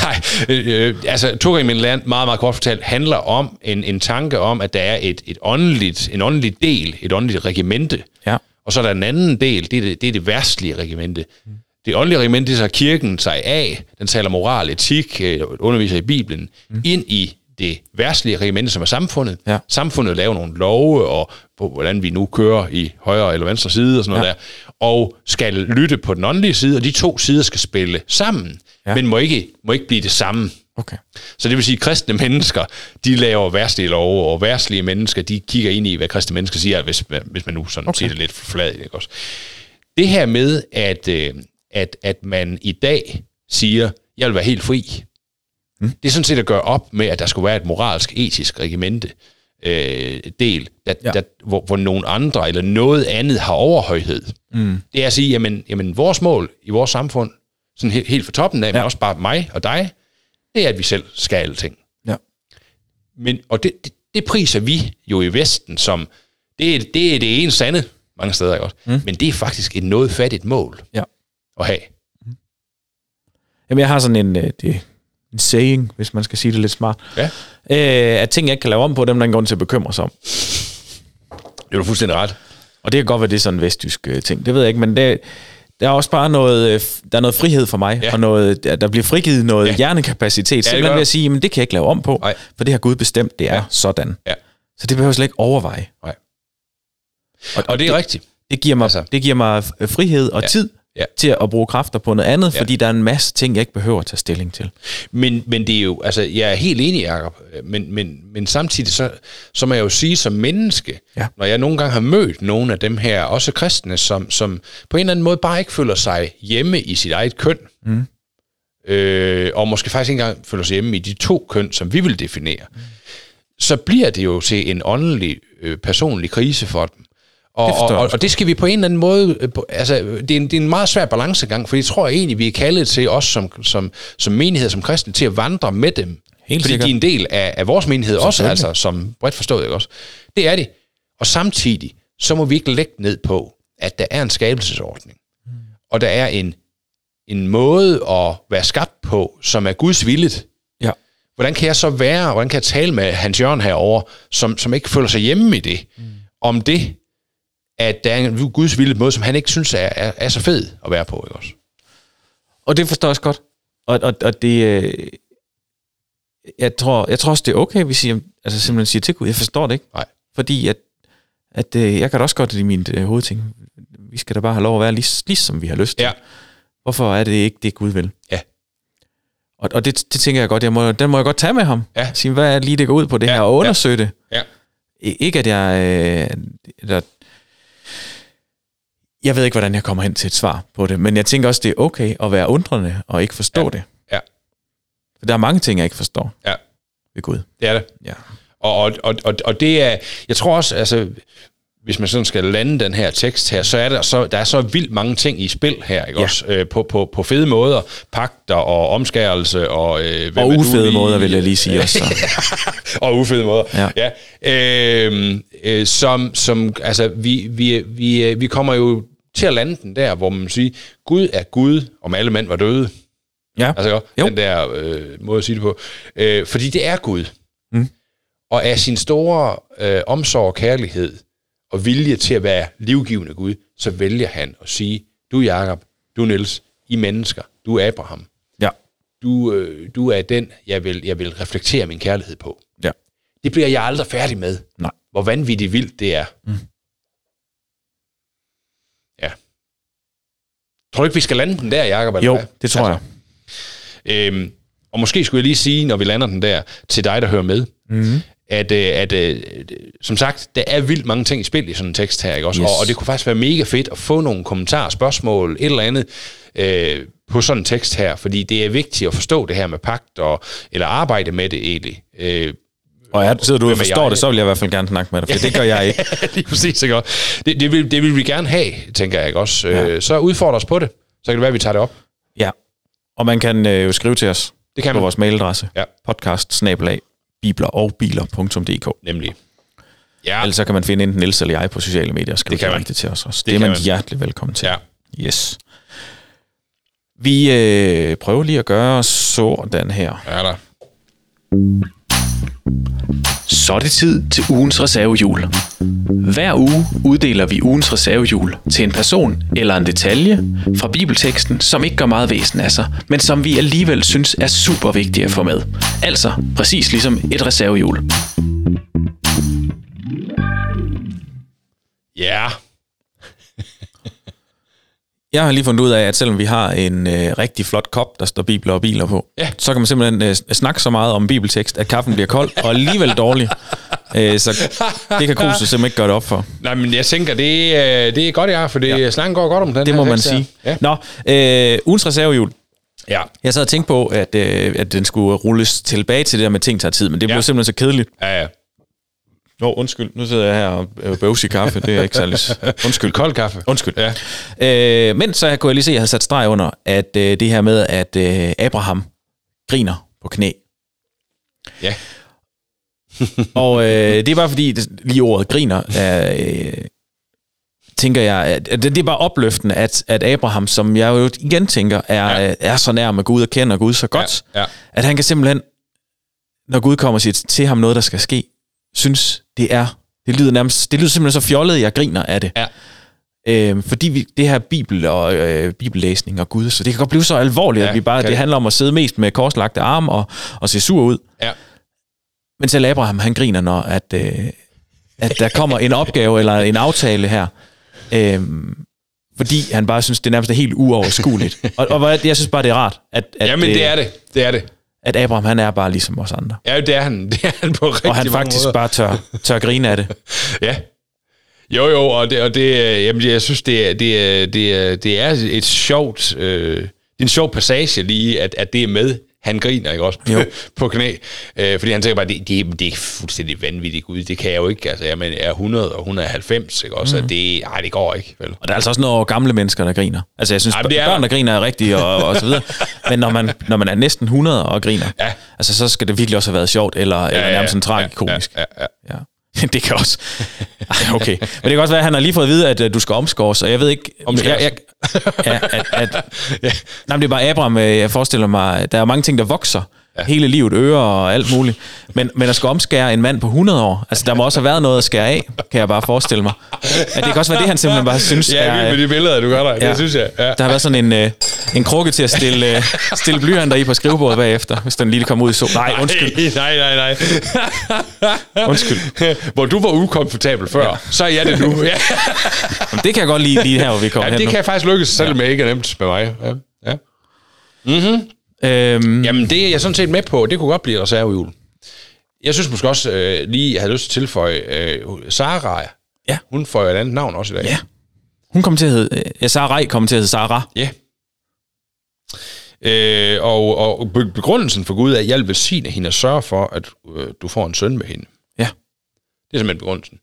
Nej, øh, altså to regimenter lærerne, meget, meget kort fortalt, handler om en, en tanke om, at der er et, et åndeligt, en åndelig del, et åndeligt regiment, regimente. Ja. Og så er der en anden del, det er det, det, er det værtslige regimente. Mm. Det åndelige regimente, det så kirken sig af, den taler moral, etik, øh, underviser i Bibelen, mm. ind i det værtslige regimente, som er samfundet. Ja. Samfundet laver nogle love, og på, hvordan vi nu kører i højre eller venstre side og sådan noget ja. der, og skal lytte på den åndelige side, og de to sider skal spille sammen, ja. men må ikke, må ikke blive det samme. Okay. Så det vil sige, at kristne mennesker, de laver værtslige love, og værtslige mennesker, de kigger ind i, hvad kristne mennesker siger, hvis, hvis man nu sådan okay. siger det lidt flad. Ikke også? Det her med, at, øh, at, at man i dag siger, jeg vil være helt fri, mm. det er sådan set at gøre op med, at der skulle være et moralsk, etisk regimente øh, del, der, ja. der, hvor, hvor nogen andre eller noget andet har overhøjhed. Mm. Det er at sige, jamen, jamen vores mål i vores samfund, sådan helt, helt for toppen af, ja. men også bare mig og dig, det er, at vi selv skal alting. Ja. Men, og det, det, det priser vi jo i Vesten som, det er det, er det ene sande mange steder, også? Mm. Men det er faktisk et noget fattigt mål ja. at have. Mm. Jamen, jeg har sådan en, øh, det, en saying, hvis man skal sige det lidt smart. Ja. Øh, at ting, jeg ikke kan lave om på, dem der er grund til at bekymre sig om. Det er du fuldstændig ret. Og det kan godt være, det er sådan en vestjysk øh, ting. Det ved jeg ikke, men det, der er også bare noget, øh, der er noget frihed for mig, ja. og noget, der bliver frigivet noget ja. hjernekapacitet, ja, simpelthen ved at sige, men det kan jeg ikke lave om på, Nej. for det har Gud bestemt, det er ja. sådan. Ja. Så det behøver jeg slet ikke overveje. Nej. Og, og det er det, rigtigt. Det giver mig, altså. det giver mig frihed og ja. tid ja. til at bruge kræfter på noget andet, ja. fordi der er en masse ting, jeg ikke behøver at tage stilling til. Men, men det er jo, altså, jeg er helt enig, Jacob, men, men, men samtidig så, så må jeg jo sige som menneske, ja. når jeg nogle gange har mødt nogle af dem her, også kristne, som, som på en eller anden måde bare ikke føler sig hjemme i sit eget køn, mm. øh, og måske faktisk ikke engang føler sig hjemme i de to køn, som vi vil definere, mm. så bliver det jo til en åndelig, øh, personlig krise for dem. Og, det og, og det skal vi på en eller anden måde, øh, altså det er en, det er en meget svær balancegang, for jeg tror egentlig, vi er kaldet til os som, som, som menighed, som kristne, til at vandre med dem. Helt fordi sikkert. de er en del af, af vores menighed også, altså som bredt forstået, ikke også? Det er det. Og samtidig, så må vi ikke lægge ned på, at der er en skabelsesordning. Mm. Og der er en, en måde at være skabt på, som er Guds villet. Ja. Hvordan kan jeg så være, hvordan kan jeg tale med Hans Jørgen herover, som, som ikke føler sig hjemme i det, mm. om det, at der er en Guds vilde måde, som han ikke synes er, er, er så fed at være på. Ikke også? Og det forstår jeg også godt. Og, og, og det, øh, jeg, tror, jeg tror også, det er okay, hvis jeg altså simpelthen siger til Gud, jeg forstår det ikke. Nej. Fordi at, at øh, jeg kan da også godt i min øh, hovedting, vi skal da bare have lov at være lige, lige som vi har lyst til. Ja. Hvorfor er det ikke det, Gud vil? Ja. Og, og det, det tænker jeg godt, jeg må, den må jeg godt tage med ham. Ja. Sige, hvad er det lige, det går ud på det ja. her, og undersøge ja. det. Ja. Ikke at jeg, øh, eller, jeg ved ikke, hvordan jeg kommer hen til et svar på det, men jeg tænker også, det er okay at være undrende og ikke forstå ja. det. Ja. Der er mange ting, jeg ikke forstår Ja, ved Gud. det er det. Ja. Og, og, og, og det er, jeg tror også, altså, hvis man sådan skal lande den her tekst her, så er der så, der er så vildt mange ting i spil her, ikke Ja. også? Øh, på, på, på fede måder, pagter og omskærelse og... Øh, Og ufede måder, vil jeg lige sige også. [laughs] og ufede måder. Ja. ja. Øh, øh, som, som, altså, vi, vi, vi, øh, vi kommer jo til at lande den der, hvor man siger, Gud er Gud, om alle mænd var døde. Ja. Altså, jo. Jo. den der øh, måde at sige det på. Øh, fordi det er Gud. Mm. Og af sin store øh, omsorg og kærlighed og vilje til at være livgivende Gud, så vælger han at sige, du Jakob, du Niels, I mennesker, du er Abraham. ja. Du, øh, du er den, jeg vil, jeg vil reflektere min kærlighed på. Ja. Det bliver jeg aldrig færdig med. Nej. Hvor vanvittigt vildt det er. Mm. Ja. Tror du ikke, vi skal lande den der, Jacob? Jo, hvad? det tror jeg. Øhm, og måske skulle jeg lige sige, når vi lander den der, til dig, der hører med, mm. At, øh, at øh, som sagt, der er vildt mange ting i spil i sådan en tekst her, ikke også? Yes. Og, og det kunne faktisk være mega fedt at få nogle kommentarer, spørgsmål, et eller andet øh, på sådan en tekst her, fordi det er vigtigt at forstå det her med pagt, og, eller arbejde med det egentlig. Øh, Og er, sidder du og forstår jeg? det, så vil jeg i hvert fald gerne snakke med dig, for det gør jeg ikke. [laughs] Lige præcis, ikke? Det, det, vil, det vil vi gerne have, tænker jeg også. Ja. Øh, så udfordre os på det, så kan det være, at vi tager det op. Ja. Og man kan øh, jo skrive til os Det kan på man. vores mailadresse. Ja. Podcast bibler og biler.dk. Nemlig. Ja, Ellers så kan man finde enten Niels eller jeg på sociale medier og skrive Det kan man. direkte til os også. Det, Det er man, man. hjertelig velkommen til. ja. Yes. Vi øh, prøver lige at gøre sådan her. Ja, der. Så er det tid til ugens reservehjul. Hver uge uddeler vi ugens reservehjul til en person eller en detalje fra bibelteksten, som ikke gør meget væsen af sig, men som vi alligevel synes er super vigtige at få med. Altså præcis ligesom et reservehjul. Ja. Jeg har lige fundet ud af, at selvom vi har en øh, rigtig flot kop, der står bibler og biler på, Ja. så kan man simpelthen øh, snakke så meget om bibeltekst, at kaffen bliver kold og alligevel dårlig. Øh, så det kan Kruse simpelthen ikke gøre det op for. Nej, men jeg tænker, det, øh, det er godt, ja, for det, ja. snakken går godt om den Det må man her. sige. Ja. Nå, øh, ugens reservehjul. Ja. Jeg sad og tænkte på, at, øh, at den skulle rulles tilbage til det der med ting tager tid, men det blev Ja. simpelthen så kedeligt. Ja, ja. Nå, undskyld. Nu sidder jeg her og øh, bøvs i kaffe. Det er ikke særlig... [laughs] Undskyld. Kold kaffe. Undskyld. Ja. Øh, men så kunne jeg lige se, at jeg havde sat streg under, at øh, det her med, at øh, Abraham griner på knæ. Ja. [laughs] Og øh, det er bare fordi, det, lige ordet griner, er, øh, tænker jeg, at, at det, det er bare opløftende, at, at Abraham, som jeg jo igen tænker, er, Ja. ja. er så nær med Gud og kender Gud så godt, Ja, ja. at han kan simpelthen, når Gud kommer og siger til ham noget, der skal ske, synes, det er, det lyder nærmest, det lyder simpelthen så fjollet, jeg griner af det. Ja. Øh, fordi vi, det her bibel og øh, bibellæsning og Gud, så det kan godt blive så alvorligt, Ja, at vi bare, det det. handler om at sidde mest med korslagte arme og, og se sur ud. Ja. Men selv Abraham, han griner, når at, øh, at der kommer en opgave eller en aftale her. Øh, fordi han bare synes, det nærmest er helt uoverskueligt. og, og jeg synes bare, det er rart, at, at, Jamen, det er det. Det er det. At Abraham, han er bare ligesom os andre. Ja, det er han. [laughs] Det er han på rigtig Og han faktisk måder. bare tør, [laughs] tør grine af det. Ja. Jo, jo, og det, og det øh, jamen, jeg synes, det er, det er, det er, det er et sjovt, øh, det er en sjov passage lige, at, at det er med. Han griner, ikke også? Jo. [laughs] på knæ. Øh, fordi han tænker bare, det, det, det er fuldstændig vanvittigt ud. Det kan jeg jo ikke. Altså, jeg men, er 100 og 190, ikke også? Mm. Og det, ej, det går ikke, vel? Og der er altså også noget over gamle mennesker, der griner. Altså, jeg synes, Ej, Ej, men det er børn, der. griner er rigtige og, og så videre. [laughs] Men når man, når man er næsten 100 og griner, Ja. altså, så skal det virkelig også have været sjovt, eller, ja, eller nærmest sådan tragikomisk. Ja, ja, ja. Ja. [laughs] det kan også. Okay. Men det kan også være, at han har lige fået at vide, at øh, du skal omskåres, og jeg ved ikke... Omskæres. Jeg, jeg, [laughs] ja, at, at, Nej, men det er bare Abraham, øh, jeg forestiller mig, der er mange ting, der vokser. Ja. Hele livet, ører og alt muligt. Men, men at skal omskære en mand på 100 år, altså der må også have været noget at skære af, kan jeg bare forestille mig. Ja, det kan også være det, han simpelthen bare synes Ja, er vild med de billeder, du gør der. Ja. Det synes jeg. Ja. Der har været sådan en, øh, en krukke til at stille, øh, stille blyanter i på skrivebordet bagefter, hvis den lige kommer ud i sol. Nej, undskyld. [laughs] Nej, nej, nej. [laughs] Undskyld. Hvor du var ukomfortabel før, ja. så er jeg det nu. [laughs] Ja. Jamen, det kan jeg godt lide lige her, hvor vi kommer ja, hen det nu. kan faktisk lykkes, selvom jeg ikke er nemt med mig. Ja. Ja. Øhm, Jamen, det er jeg sådan set med på. Det kunne godt blive reservehjul. Jeg synes måske også øh, lige, jeg havde lyst til at tilføje, øh, Sara, Ja. hun får jo et andet navn også i dag. Ja. Hun kommer til at hedde... Øh, ja, Sarah Rej kommer til at hedde Sarah. Ja. Øh, og, og begrundelsen for Gud er, at jeg vil velsigne hende og sørge for, at øh, du får en søn med hende. Ja. Det er simpelthen begrundelsen.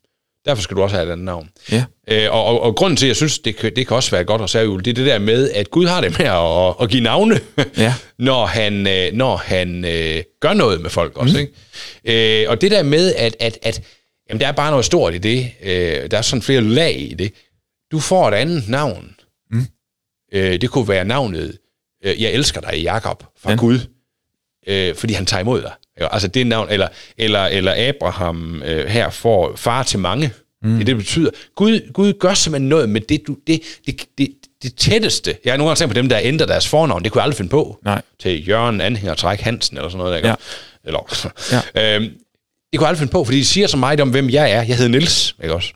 Derfor skal du også have et andet navn. Ja. Øh, og, og, og grunden til, at jeg synes, det kan, det kan også være godt at sige, det er det der med, at Gud har det med at, at give navne, [laughs] Ja. når han, øh, når han øh, gør noget med folk også. Ikke? Øh, og det der med, at, at, at jamen, der er bare noget stort i det. Øh, der er sådan flere lag i det. Du får et andet navn. Mm. Øh, det kunne være navnet, øh, jeg elsker dig, Jakob fra Ja. Gud, øh, fordi han tager imod dig. Altså det navn, eller, eller, eller Abraham øh, her får far til mange. Mm. Det det, det betyder. Gud, Gud gør simpelthen noget med det, du, det, det, det, det tætteste. Jeg har nogle gange tænkt på dem, der ændrer deres fornavn. Det kunne jeg aldrig finde på. Nej. Til Jørgen Anhænger Træk Hansen, eller sådan noget. Der, Ja. Eller, Ja. [laughs] øhm, det kunne jeg aldrig finde på, fordi de siger så meget om, hvem jeg er. Jeg hedder Nils, ikke også?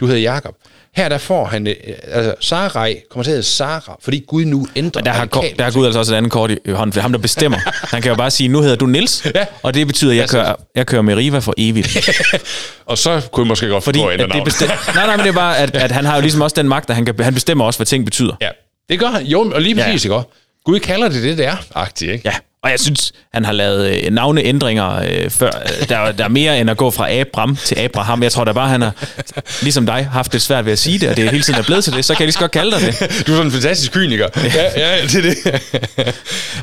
Du hedder Jakob. Her der får han, øh, altså Sarai kommer til at hedde Sara, fordi Gud nu ændrer Men der har, radikalt der har Gud altså også et andet kort i hånden, for ham, der bestemmer. [laughs] Han kan jo bare sige, nu hedder du Nils, Ja. og det betyder, at jeg kører, jeg kører med Riva for evigt. [laughs] Og så kunne jeg måske godt Fordi forstå at at ændre det navn. bestem- nej, nej, men det er bare, at, at han har jo ligesom også den magt, at han, kan, han bestemmer også, hvad ting betyder. Ja, det gør han. Jo, og lige Ja. præcis, ikke også? Gud kalder det det, det er, agtigt, ikke? Ja, og jeg synes, han har lavet øh, navneændringer øh, før. Der, er- der er mere end at gå fra Abram til Abraham. Jeg tror da bare, han har, ligesom dig, haft det svært ved at sige det, og det hele tiden er blevet til det. Så kan jeg lige så godt kalde dig det. Du er sådan en fantastisk kyniker. Ja, ja, det er det. [laughs]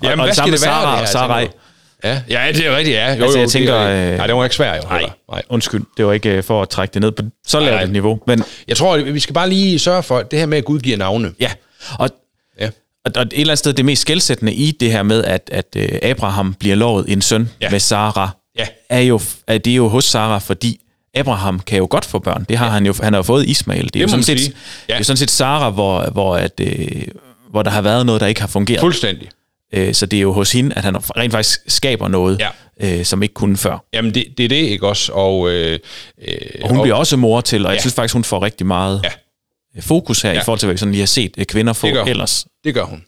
og hvad det samme med Sarah her, Sarai. tænker du? Ja, ja, det er rigtigt, ja. Jo, Altså, jo, jeg tænker, det er, øh, nej, det var ikke svært, jo. Nej, nej. undskyld. Det var ikke øh, for at trække det ned på så lavt et niveau. Men Jeg tror, vi skal bare lige sørge for, det her med, at Gud giver navne. ja, og. Og, et eller andet sted, det mest skældsættende i det her med, at, at øh, Abraham bliver lovet en søn Ja. med Sara, Ja. er jo, er det er jo hos Sara, fordi Abraham kan jo godt få børn. Det har ja. han jo. Han har jo fået Ismail. Det er Det jo må sådan set, ja. Det er sådan set Sara, hvor, hvor, at, øh, hvor der har været noget, der ikke har fungeret. Fuldstændig. Øh, så det er jo hos hende, at han rent faktisk skaber noget, Ja. øh, som ikke kunne før. Jamen, det, det er det, ikke også? Og, øh, øh, Og hun og, bliver også mor til, og jeg Ja. synes faktisk, hun får rigtig meget Ja. Ja. fokus her, ja. I forhold til, hvad vi sådan lige har set øh, kvinder få Det ellers. Det gør hun.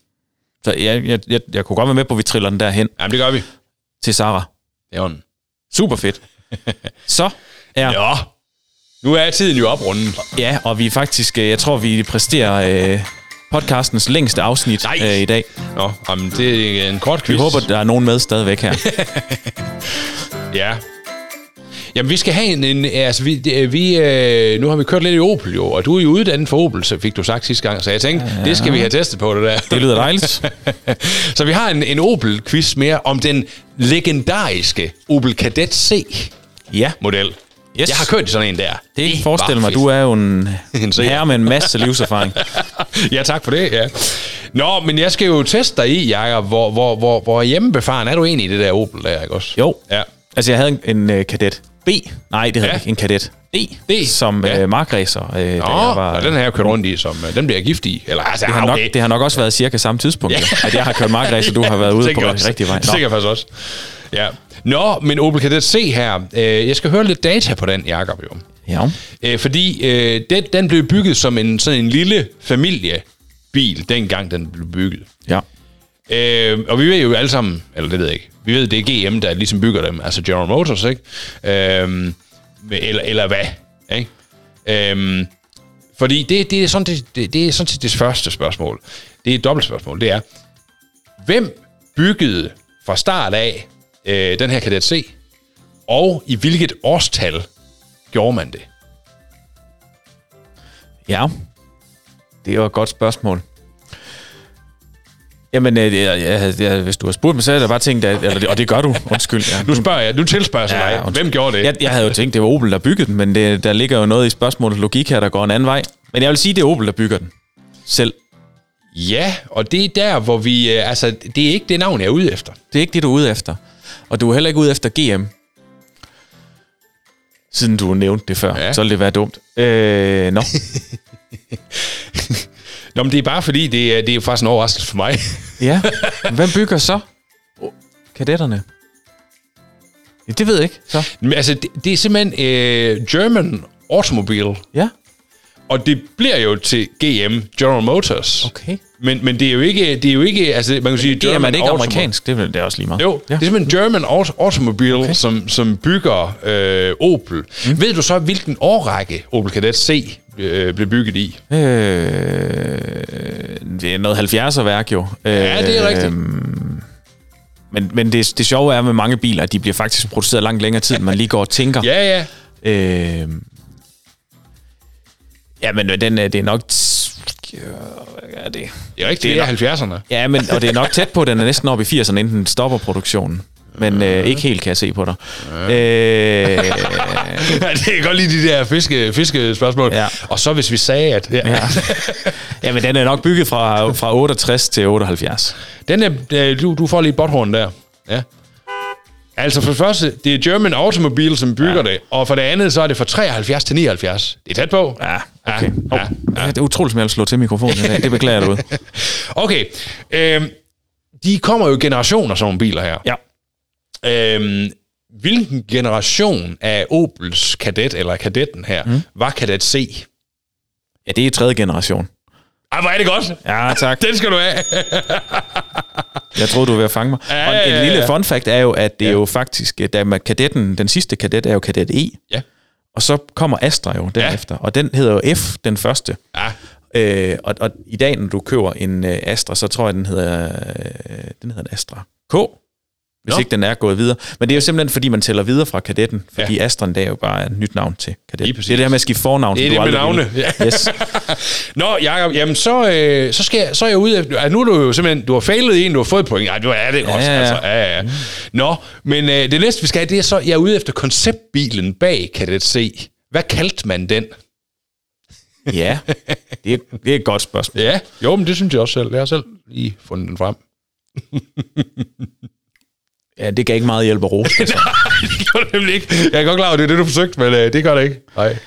Så jeg, jeg, jeg, jeg kunne godt være med på, at vi triller den der hen Jamen, det gør vi. til Sara. Det er hun. Super fedt. [laughs] Så er Ja. Nu er tiden jo oprundet. Ja, og vi er faktisk, øh, jeg tror, vi præsterer øh, podcastens længste afsnit Nej. øh, i dag. Nå, jamen, det er en kort quiz. Vi håber, der er nogen med stadigvæk her. [laughs] [laughs] Ja. Jamen, vi skal have en... en altså, vi, det, vi, øh, nu har vi kørt lidt i Opel, jo, og du er jo uddannet for Opel, så fik du sagt sidste gang, så jeg tænkte, ja. det skal vi have testet på, det der. Det lyder dejligt. [laughs] så vi har en, en Opel-quiz mere om den legendariske Opel Kadett C-model. Ja, Yes. Jeg har kørt i sådan en der. det var forestille mig, fedt. du er jo en, [laughs] En herre med en masse livserfaring. [laughs] ja, tak for det, ja. Nå, men jeg skal jo teste dig i, Jacob, hvor, hvor, hvor, hvor hjemmebefaren er du egentlig i det der Opel der, ikke også? Jo. Ja. Altså, jeg havde en, en uh, kadet B. Nej, det hedder Ja. ikke. En kadet D. D. Som Ja. uh, markræser. Uh, Nå, var, den har jeg kørt rundt i, som, øh, den bliver jeg gift i. Eller, altså, det, har nok, okay. det har nok også været cirka samme tidspunkt, Ja. at jeg har kørt markræser, du har været ude på den rigtige vej. Nå. Sikkert faktisk også. Ja. Nå, men Opel Kadett C her. Øh, jeg skal høre lidt data på den, Jacob, jo. Ja. Øh, fordi øh, den, den blev bygget som en, sådan en lille familiebil, dengang den blev bygget. ja. Øh, og vi ved jo alle sammen, eller det ved jeg ikke, vi ved, det er GM, der ligesom bygger dem, altså General Motors, ikke? Øhm, eller, eller hvad, ikke? Øhm, fordi det, det, er sådan, det, det, det er sådan set det første spørgsmål. Det er et dobbelt spørgsmål. Det er, hvem byggede fra start af øh, den her Kadett C, og i hvilket årstal gjorde man det? Ja, det er et godt spørgsmål. Jamen, øh, jeg, jeg, jeg, hvis du har spurgt mig, så havde jeg bare tænkt, at, eller, og det gør du, [laughs] undskyld. Ja. Nu spørger jeg, nu tilspørger jeg ja, dig. undskyld. Hvem gjorde det? Jeg, jeg havde jo tænkt, det var Opel, der byggede den, men det, der ligger jo noget i spørgsmålets logik her, der går en anden vej. Men jeg vil sige, det er Opel, der bygger den. Selv. Ja, og det er der, hvor vi... øh, Altså, det er ikke det navn, jeg er ude efter. Det er ikke det, du er ude efter. Og du er heller ikke ude efter GM. Siden du nævnte det før, Ja. så ville det være dumt. Øh, nå. [laughs] Nå, men det er bare fordi, det er, det er faktisk en overraskelse for mig. [laughs] Ja. Hvem bygger så kadetterne? Ja, Det ved jeg ikke. Så. Men altså, det, det er simpelthen øh, German Automobile, Ja. og det bliver jo til GM, General Motors. Okay. Men, men det er jo ikke, det er jo ikke, altså man kan sige, GM er German det ikke Automo- amerikansk? Det er, det er også lige meget. Jo. Ja. det er simpelthen German Auto- Automobile, okay. som, som bygger øh, Opel. Mm. Ved du så, hvilken årrække Opel Kadett C øh, blev bygget i? Øh, det er noget 70'er værk jo. Ja, det er rigtigt. Øh, men, men det, det sjove er med mange biler, at de bliver faktisk produceret langt længere tid, end man lige går og tænker. [laughs] ja, ja. Øh, ja, men den, det er nok... Ja, det, det er rigtigt, det er, det er 70'erne. Ja, men, og det er nok tæt på, den er næsten oppe i 80'erne, inden den stopper produktionen. Men øh, ikke helt kan jeg se på dig. Ja. Øh, [laughs] det kan godt lide de der fiske, fiskespørgsmål. Ja. Og så hvis vi sagde, at... Ja. [laughs] ja. ja, men den er nok bygget fra, fra 68 til 78. Den er, du, du får lige botthorn der. Ja. Altså for det første, det er German Automobile, som bygger ja. det, og for det andet, så er det fra 73 til 79. Det er tæt på. Ja, okay. Ja, ja, ja. Det er utroligt, som jeg slå til mikrofonen i dag. Det beklager jeg ud. [laughs] okay. Øhm, de kommer jo generationer, sådan nogle biler her. Ja. Øhm, hvilken generation af Opels Kadett, eller Kadetten her, mm. var Kadett C? Ja, det er tredje generation. Ej, hvor er det godt. Ja, tak. Den skal du have. jeg troede, du var ved at fange mig. Ja, og en ja. lille fun fact er jo, at det ja. er jo faktisk, da med kadetten, den sidste kadet er jo kadet E. Ja. Og så kommer Astra jo derefter, ja. og den hedder jo F, den første. Ja. Øh, og, og i dag, når du køber en uh, Astra, så tror jeg, den hedder, uh, den hedder en Astra K hvis Nå. ikke den er gået videre. Men det er jo simpelthen, fordi man tæller videre fra kadetten, fordi ja. Astron det er jo bare et nyt navn til kadetten. Det er det her med at skifte fornavn. Det er det med navne. Ja. Yes. [laughs] Nå, Jacob, jamen så, øh, så, skal jeg, så er jeg ude efter... Altså, nu er du jo simpelthen... Du har fejlet en, du har fået point. Nej, du er det ja, også. Ja, Altså, ja, ja. Nå, men øh, det næste, vi skal have, det er så... Jeg er ude efter konceptbilen bag Kadett C. Hvad kaldte man den? Ja, det er, det er et godt spørgsmål. Ja, jo, men det synes jeg også selv. Jeg har selv lige fundet den frem. [laughs] Ja, det gav ikke meget hjælp at rose. [laughs] Altså. Nej, det gjorde det nemlig ikke. Jeg er godt klar over, det er det, du forsøgte, men øh, det gør det ikke. Nej.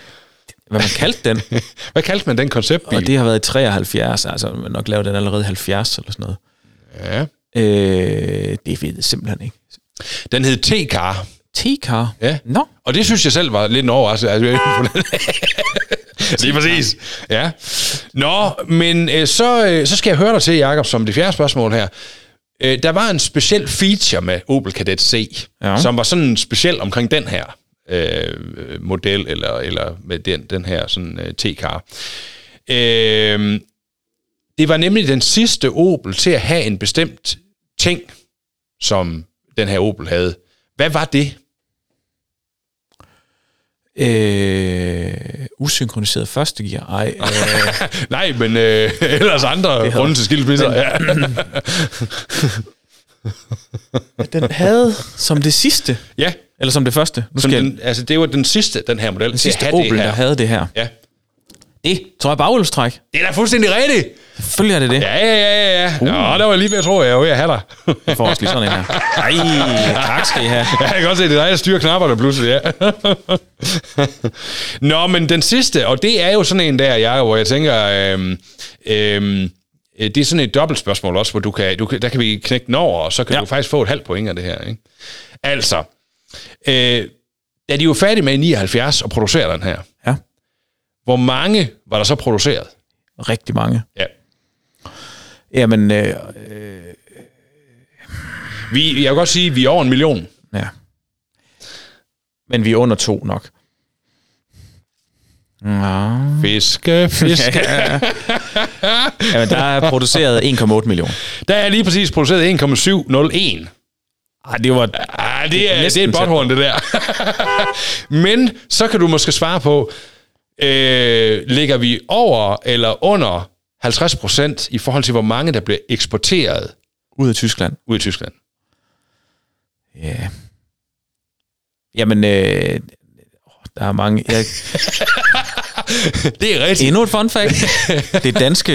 Hvad man kaldte den? [laughs] Hvad kaldte man den konceptbil? Og det har været i 73, altså man nok lavet den allerede 70 eller sådan noget. Ja. Øh, det ved jeg simpelthen ikke. Den hed T-Car. T-Car? Ja. Nå. Og det synes jeg selv var lidt en overraskelse. Altså, [laughs] Lige præcis. Ja. Nå, men øh, så, øh, så skal jeg høre dig til, Jacob, som det fjerde spørgsmål her. Øh, der var en speciel feature med Opel Kadett C, ja. som var sådan speciel omkring den her øh, model, eller, eller med den, den her sådan øh, T-car. Øh, det var nemlig den sidste Opel til at have en bestemt ting, som den her Opel havde. Hvad var det? Øh, usynkroniseret første gear. Ej, øh, [laughs] Nej, men øh, ellers andre grunde til skilsmisser. Ja. [laughs] den havde som det sidste. Ja. Eller som det første. Nu skal den, altså, det var den sidste, den her model. Den sidste Opel, der havde det her. Ja. Det tror jeg baghjulstræk. Det er da fuldstændig rigtigt. Selvfølgelig er det det. Ja, ja, ja, ja. Uh. Ja, der var lige ved at tro, at jeg var ved at have dig. Jeg får også lige sådan en her. Ej, tak skal I have. Ja, jeg kan godt se, det er dig, der styrer knapperne pludselig, ja. Nå, men den sidste, og det er jo sådan en der, jeg, hvor jeg tænker, øhm, øhm, det er sådan et dobbelt spørgsmål også, hvor du kan, du kan, der kan vi knække den over, og så kan ja. du faktisk få et halvt point af det her. Ikke? Altså, øh, da de jo færdige med i 79 og producere den her. Hvor mange var der så produceret? Rigtig mange. Ja. Jamen, øh, øh, vi, jeg vil godt sige, at vi er over en million. Ja. Men vi er under to nok. Ja. Fiske, fiske. [laughs] Jamen, der er produceret 1,8 millioner. Der er lige præcis produceret 1,701. Ej, det var... Ej, det er, det er et botthorn, det der. [laughs] Men så kan du måske svare på, øh, ligger vi over eller under 50 procent i forhold til, hvor mange der bliver eksporteret ud af Tyskland. Ud af Tyskland. Ja. Jamen, øh, der er mange... Jeg... det er rigtigt. Endnu et fun fact. [laughs] Det danske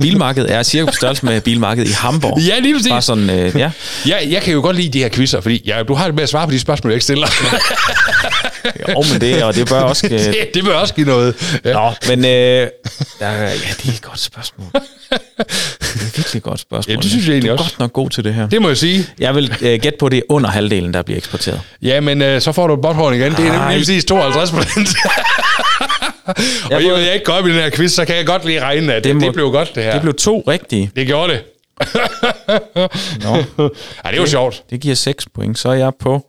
bilmarked er cirka på størrelse med bilmarkedet i Hamburg. Ja, lige præcis. Bare sådan, øh, ja. ja. Jeg kan jo godt lide de her quizzer, fordi ja, du har det med at svare på de spørgsmål, jeg ikke stiller. [laughs] jo, men det, og det bør også... [laughs] Øh... Det, det bør også give noget. Ja. Nå, men øh, der, ja, det er et godt spørgsmål. Det er et virkelig godt spørgsmål. Ja, det synes jeg egentlig også. Du er godt nok god til det her. Det må jeg sige. Jeg vil øh, gætte på, det under halvdelen, der bliver eksporteret. Ja, men øh, så får du et botthorn igen. Det er nemlig præcis 52 procent. [laughs] og jeg, jeg ikke går op i den her quiz, så kan jeg godt lige regne, at det, det, må, det blev godt, det her. Det blev to rigtige. Det gjorde det. Nå. [laughs] Ej, det er jo sjovt. Det giver 6 point, så er jeg på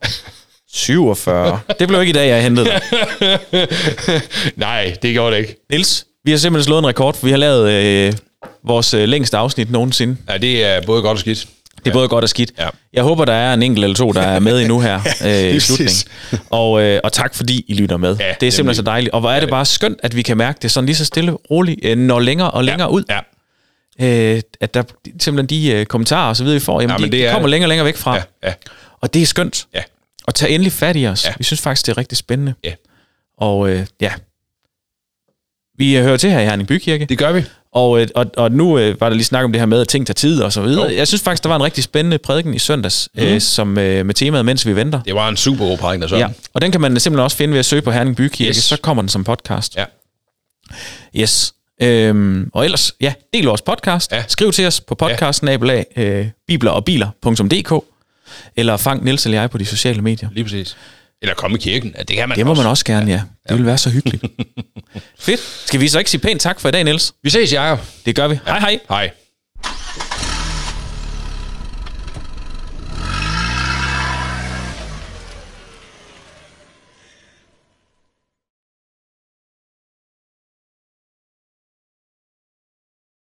47. Det blev ikke i dag, jeg hentede dig. [laughs] Nej, det gjorde det ikke. Niels, vi har simpelthen slået en rekord, for vi har lavet øh, vores øh, længste afsnit nogensinde. Ja, det er både godt og skidt. Det er ja. både godt og skidt. Ja. Jeg håber, der er en enkelt eller to, der er med endnu her [laughs] øh, i slutningen. Og, øh, og tak, fordi I lytter med. Ja, det er simpelthen så dejligt. Og hvor er det bare skønt, at vi kan mærke det sådan lige så stille roligt, øh, når længere og længere ja. ud. Ja. Øh, at der simpelthen de øh, kommentarer og så videre, vi får, jamen, ja, de, det de kommer længere og længere væk fra. Ja. Ja. Og det er skønt. Ja. Og tage endelig fat i os. Ja. Vi synes faktisk, det er rigtig spændende. Ja. Og øh, ja, vi hører til her i Herning Bykirke. Det gør vi. Og, øh, og, og nu øh, var der lige snak om det her med, at ting tager tid og så videre. Jo. Jeg synes faktisk, der var en rigtig spændende prædiken i søndags, mm. øh, som øh, med temaet Mens vi venter. Det var en super god prædiken, der så. Ja, og den kan man simpelthen også finde ved at søge på Herning Bykirke, yes. så kommer den som podcast. Ja. Yes. Øhm, og ellers, ja, del vores podcast. Ja. Skriv til os på podcasten ja. øh, bibler og biler.dk eller fang Niels eller jeg på de sociale medier. Lige præcis. Eller komme i kirken. Det kan man Det må også. man også gerne, ja. ja. Det vil være så hyggeligt. [laughs] Fedt. Skal vi så ikke sige pænt tak for i dag, Niels? Vi ses, Jacob. Det gør vi. Ja. Hej hej. Hej.